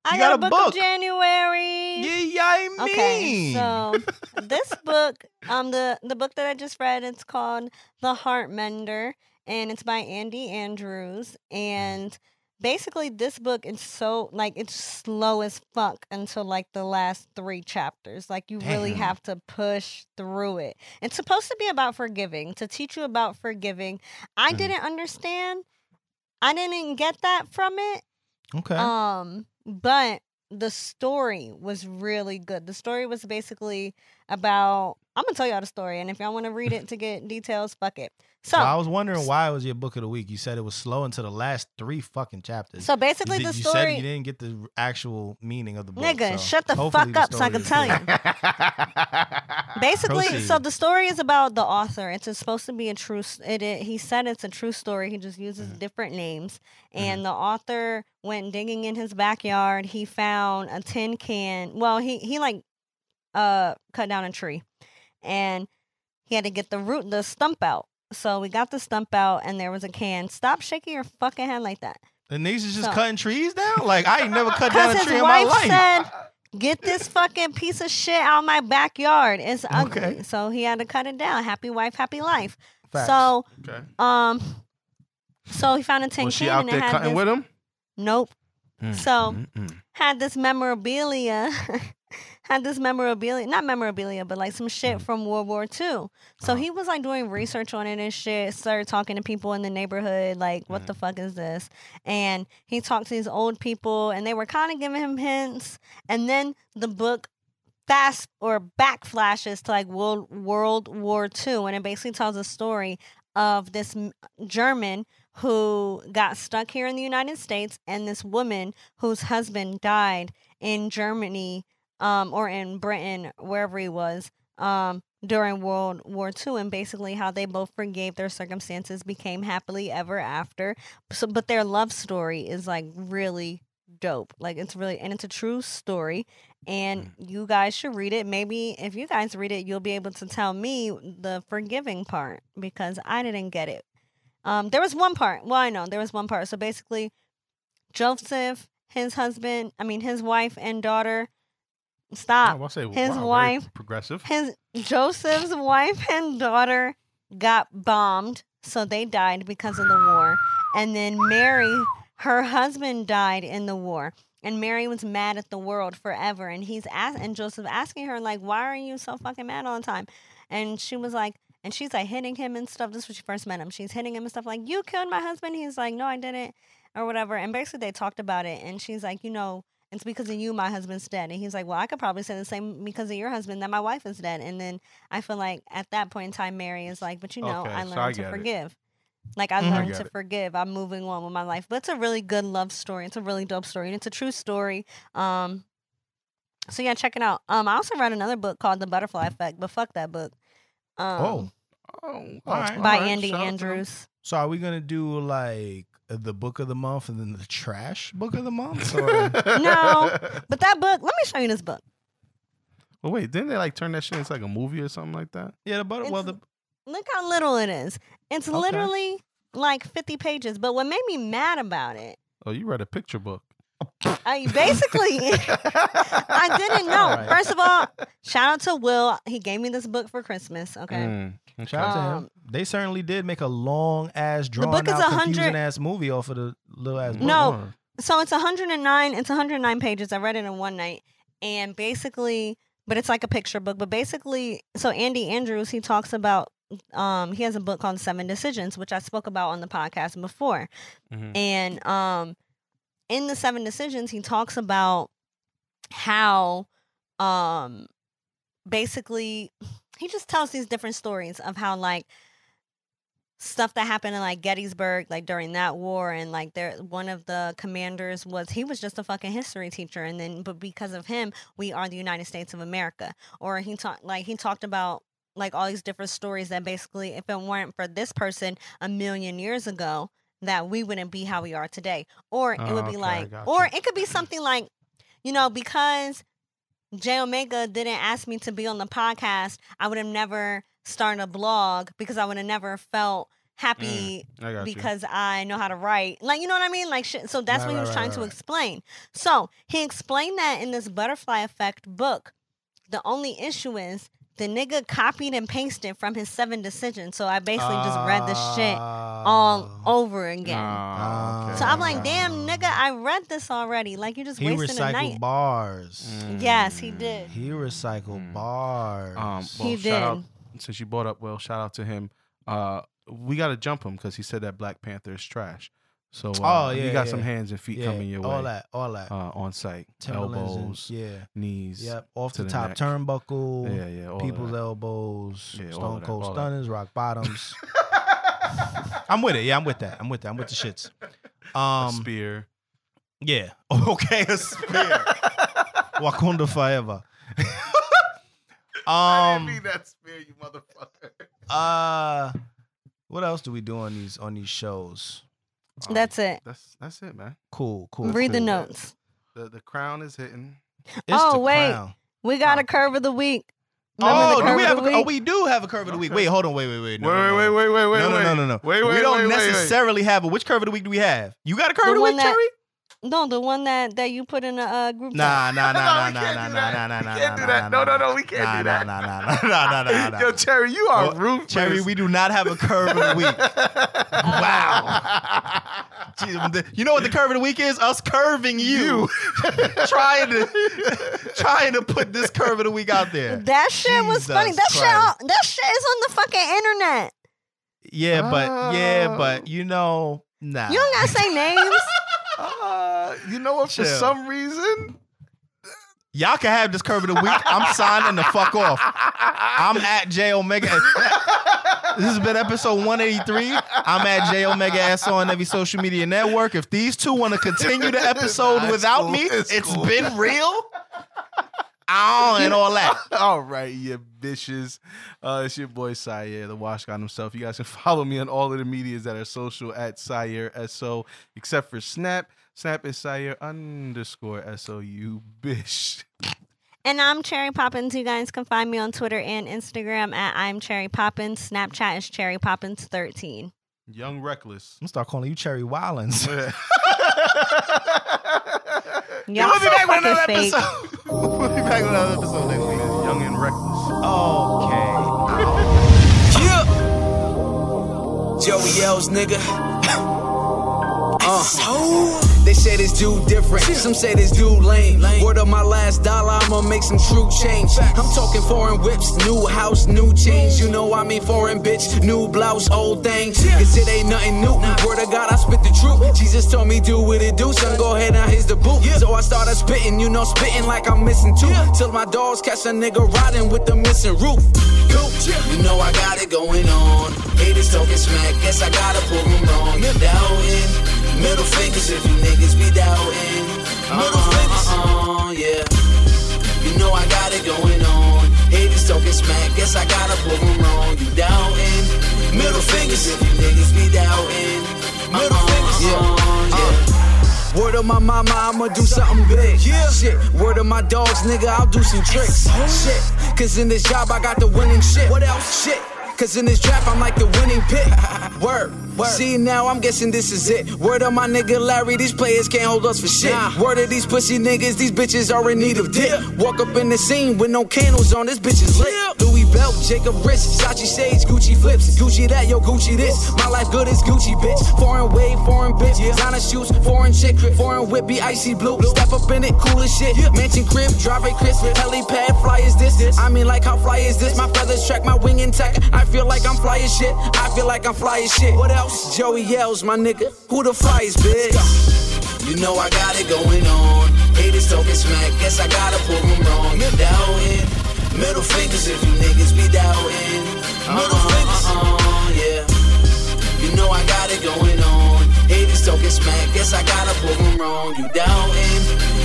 I got, got a a book, book. of January. Yeah, yeah, I mean. Okay, so this book, um, the the book that I just read, it's called The Heart Mender, and it's by Andy Andrews. And basically, this book is so like it's slow as fuck until like the last three chapters. Like you really have to push through it. It's supposed to be about forgiving, to teach you about forgiving. I Mhm. didn't understand. I didn't get that from it. okay. Um, but the story was really good. The story was basically about. I'm gonna tell y'all the story, and if y'all want to read it to get details, fuck it. So, I was wondering why it was your book of the week. You said it was slow until the last three fucking chapters. so basically, you, the you said story, you didn't get the actual meaning of the book. nigga, so shut the fuck up, so I can tell you. Basically, so the story is about the author. It's supposed to be a true. It, it he said it's a true story. He just uses Mhm. different names. And the author went digging in his backyard. He found a tin can. Well, he he like uh cut down a tree, and he had to get the root, the stump out. So we got the stump out, and there was a can. Stop shaking your fucking head like that. The niggas is just So- cutting trees down. Like I ain't never cut down Because a his tree in my wife life. said, "Get this fucking piece of shit out of my backyard. It's ugly." Okay. So he had to cut it down. Happy wife, happy life. Facts. So, okay. um, so he found a tin Was she can out and it there had cutting this. with him? Nope. Mm, So had this memorabilia, had this memorabilia, not memorabilia, but like some shit Mhm. from World War II. So Uh-huh. he was like doing research on it and shit. Started talking to people in the neighborhood, like, what Mhm. the fuck is this? And he talked to these old people, and they were kind of giving him hints. And then the book fast or back flashes to like World World War II, and it basically tells a story of this German who got stuck here in the United States and this woman whose husband died in Germany um, or in Britain, wherever he was, um, during World War II, and basically how they both forgave their circumstances, became happily ever after. So, but their love story is like really dope. Like it's really, and it's a true story. And you guys should read it. Maybe if you guys read it, you'll be able to tell me the forgiving part because I didn't get it. Um, there was one part. Well, I know there was one part. So basically, Joseph, his husband, I mean his wife and daughter. Stop. I'll say, his wow, wife- progressive. His Joseph's wife and daughter got bombed, so they died because of the war. And then Mary, her husband died in the war. And Mary was mad at the world forever. And he's ask- and Joseph asking her, like, why are you so fucking mad all the time? and she was like, and she's like hitting him and stuff. This was when she first met him. She's hitting him and stuff like, "You killed my husband." He's like, "No, I didn't," or whatever. And basically, they talked about it, and she's like, "You know." It's because of you, my husband's dead. And he's like, Well, I could probably say the same because of your husband that my wife is dead. And then I feel like at that point in time, Mary is like, But you know, Okay, I so learned I to get it. forgive. Like I Mhm. Learned get to it. forgive. I'm moving on with my life. But it's a really good love story. It's a really dope story. And it's a true story. Um so yeah, check it out. Um I also read another book called The Butterfly Effect, but fuck that book. Um Oh, Oh, All right. by all right, Andy shout out to them. Andrews. so are we gonna do like the book of the month and then the trash book of the month? Or? No. But that book, let me show you this book. Well, wait, didn't they like turn that shit into like a movie or something like that? yeah, the butter. Well, the Look how little it is. It's Okay. literally like 50 pages. But what made me mad about it, Oh, you read a picture book. I basically I didn't know. Alright. First of all, shout out to Will. He gave me this book for Christmas. Okay. Mm, okay. Shout out to him. Um, They certainly did make a long ass, drawn book is out, 100 confusing ass movie off of the little ass book. No. So it's 109. It's 109 pages. I read it in one night, and basically, but it's like a picture book. But basically, so Andy Andrews he talks about. Um, he has a book called Seven Decisions, which I spoke about on the podcast before, Mhm. and um, in the Seven Decisions, he talks about how, um, basically, he just tells these different stories of how like stuff that happened in like Gettysburg, like during that war, and like there, one of the commanders was he was just a fucking history teacher, and then but because of him, we are the United States of America. Or he talked like he talked about like all these different stories that basically, if it weren't for this person a million years ago, that we wouldn't be how we are today. Or it Oh, would be okay, I like, or it could be something like, you know, because J Omega didn't ask me to be on the podcast, I would have never started a blog because I would have never felt happy mm, I got you. because I know how to write. Like, you know what I mean? Like, shit. so that's Right, what he was right, trying right, to explain. So he explained that in this butterfly effect book. The only issue is the nigga copied and pasted from his seven decisions. So I basically just read the shit all Oh. over again. Ah, okay. So I'm like, damn, nigga, I read this already. Like, you're just He wasted a recycled night. bars. Yes, he did. He recycled Mm. bars. Um, well, He shout out did. since you brought up Will, shout out to him. Uh, we got to jump him because he said that Black Panther is trash. So uh, Oh, yeah, you got yeah. some hands and feet yeah, coming your way. all that, all that. Uh, on site, Timberlands and- elbows, yeah, knees. yep. Off to the the top neck. turnbuckle, yeah, yeah. All people's that. elbows, Yeah, all stone of that, cold all that. stunners, rock bottoms. I'm with it. Yeah, I'm with that. I'm with that. I'm with the shits. A Um, spear. yeah. Okay, a spear. Wakanda forever. um. that spear, you motherfucker. Uh. What else do we do on these on these shows? Um, That's it. That's that's it, man. Cool, cool. Read the notes. The the crown is hitting. It's Oh, the wait. crown. We got Oh. a curve of the week. Remember Oh, do we have? A, oh, we do have a curve of the week. Okay. Wait, hold on. Wait, wait, wait. No, wait, no, wait, no. wait, wait, wait, no, wait, no, no, no, no. Wait, wait, we don't wait, wait, wait. necessarily have it. Which curve of the week do we have? You got a curve The of the week, that- Cherry? No, the one that that you put in the uh, group. chat. Nah, nah, No, nah, we nah, can't nah, do nah, that. nah, nah, We nah, can't nah, do nah, that. nah, No, no, nah. no, we can't Nah, do nah, that. Nah, nah, nah, nah, nah, nah, nah. Yo, Cherry, you are Oh, ruthless. Cherry, we do not have a curve of the week. wow. Jeez, the- you know what the curve of the week is? Us curving you, trying to trying to put this curve of the week out there. That shit was funny. That shit, that shit is on the fucking internet. Yeah, but yeah, Oh. but you know, nah. You don't gotta say names. Uh, you know what? For Chill. some reason, Y'all can have this curve of the week. I'm signing the fuck off. I'm at J Omega. This has been episode 183. I'm at J Omega S on every social media network. If these two want to continue the episode Nah, without cool. me, It's it's cool. been real. Oh, and all that. All right, you bitches. Uh, it's your boy Syer, the wash god himself. You guys can follow me on all of the medias that are social at Syer SO, except for Snap. Snap is Syer underscore SOU, bish. And I'm Cherry Poppins. You guys can find me on Twitter and Instagram at I'm Cherry Poppins. Snapchat is Cherry Poppins 13. Young Reckless. I'm gonna start calling you Cherry Wildens. Y'all we'll be so back with another fake. episode. we'll be back with another episode next week. Young and Reckless. Okay. Yeah. Joey L's nigga. Uh. They say this dude different. Some say this dude lame. Word of my last dollar, I'ma make some true change. I'm talking foreign whips, new house, new chains. You know I mean foreign bitch, new blouse, old thing. Cause it ain't nothing new. Word of God, I spit the truth. Jesus told me do what it do, son. Go ahead and here's the boot. So I started spitting, you know, spitting like I'm missing two. Till my dogs catch a nigga riding with the missing roof. You know I got it going on. Haters talking smack, guess I gotta prove them wrong. You're doubting. Middle fingers if you niggas be doubting. Middle uh-huh, fingers. Uh, yeah. You know I got it going on. Haters talking smack, guess I gotta prove them wrong. You doubting. Middle fingers if you niggas be doubting. Middle uh-huh, fingers. Yeah. yeah. Word of my mama, I'ma do something big. Yeah. Shit. Word of my dogs, nigga, I'll do some tricks. Shit. Cause in this job, I got the winning shit. What else? Shit. Cause in this draft, I'm like the winning pick. Word. Word. See, now I'm guessing this is it. Word of my nigga Larry, these players can't hold us for shit. Nah. Word of these pussy niggas, these bitches are in need of dip. Walk up in the scene with no candles on, this bitch is lit. Louis belt, Jacob wrist, Sachi sage, Gucci flips, Gucci that, yo Gucci this. My life good as Gucci bitch. Foreign wave, foreign bitch, designer shoes, foreign chick, foreign whip, be icy blue. Step up in it, cool as shit. Mansion crib, drive a crisp, helipad, fly is this. I mean, like how fly is this? My feathers track my wing intact. I feel like I'm fly as shit. I feel like I'm fly as shit. What else? Joey yells, my nigga. Who the flyest, bitch? You know I got it going on. Haters talking smack, guess I gotta prove them wrong. You're doubting. Middle fingers if you niggas be doubting. Middle uh-huh, fingers. Uh, yeah. You know I got it going on. Haters talking smack, guess I gotta prove them wrong. You doubting.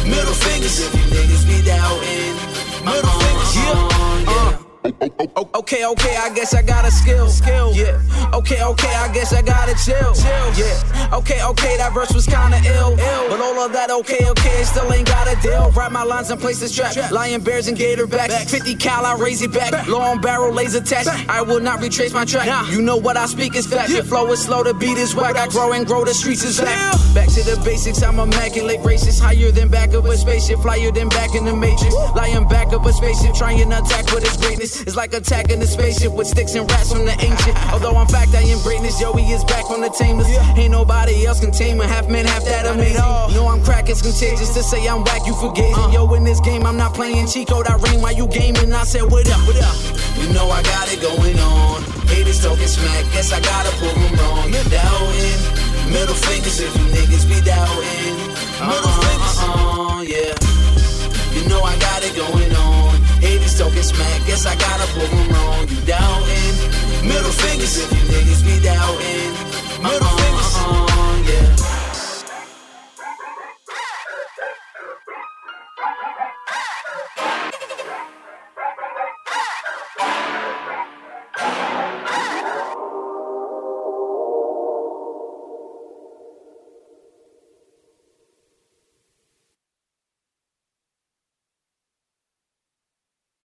Middle fingers if you niggas be doubting. Middle uh-huh, fingers. Yeah. yeah. Okay, okay, I guess I got a skill. Skill, yeah. Okay, okay, I guess I gotta chill. Chill, yeah. Okay, okay, that verse was kinda ill. Ill. But all of that, okay, okay, still ain't got a deal. Write my lines in places trap. Lion bears and gator backs. 50 cal, I raise it back. Long barrel, laser test. I will not retrace my track. Nah. You know what I speak is fact. Your flow is slow, the beat is whack. I grow and grow, the streets is back. Back to the basics, I'm immaculate racist. Higher than back of a spaceship, flyer than back in the matrix. Lying back of a spaceship, trying to attack with his greatness. It's like attacking a spaceship with sticks and rats from the ancient. Although I'm fact, I am greatness. Joey is back from the tamers. Ain't nobody else can tame me. Half man, half that amazing. No, I'm crack, it's contagious. To say I'm whack, you forgazing. Yo, in this game, I'm not playing code. I ring while you gaming. I said, what up, what up? You know I got it going on. Haters talking smack, guess I gotta prove them wrong. You're doubting. Middle fingers if you niggas be doubting. Middle fingers. Uh, yeah. You know I got it going on niggas talking smack. Guess I gotta put them on you doubting. Middle fingers if you niggas be doubting. Middle uh-uh, fingers. Uh-uh, yeah.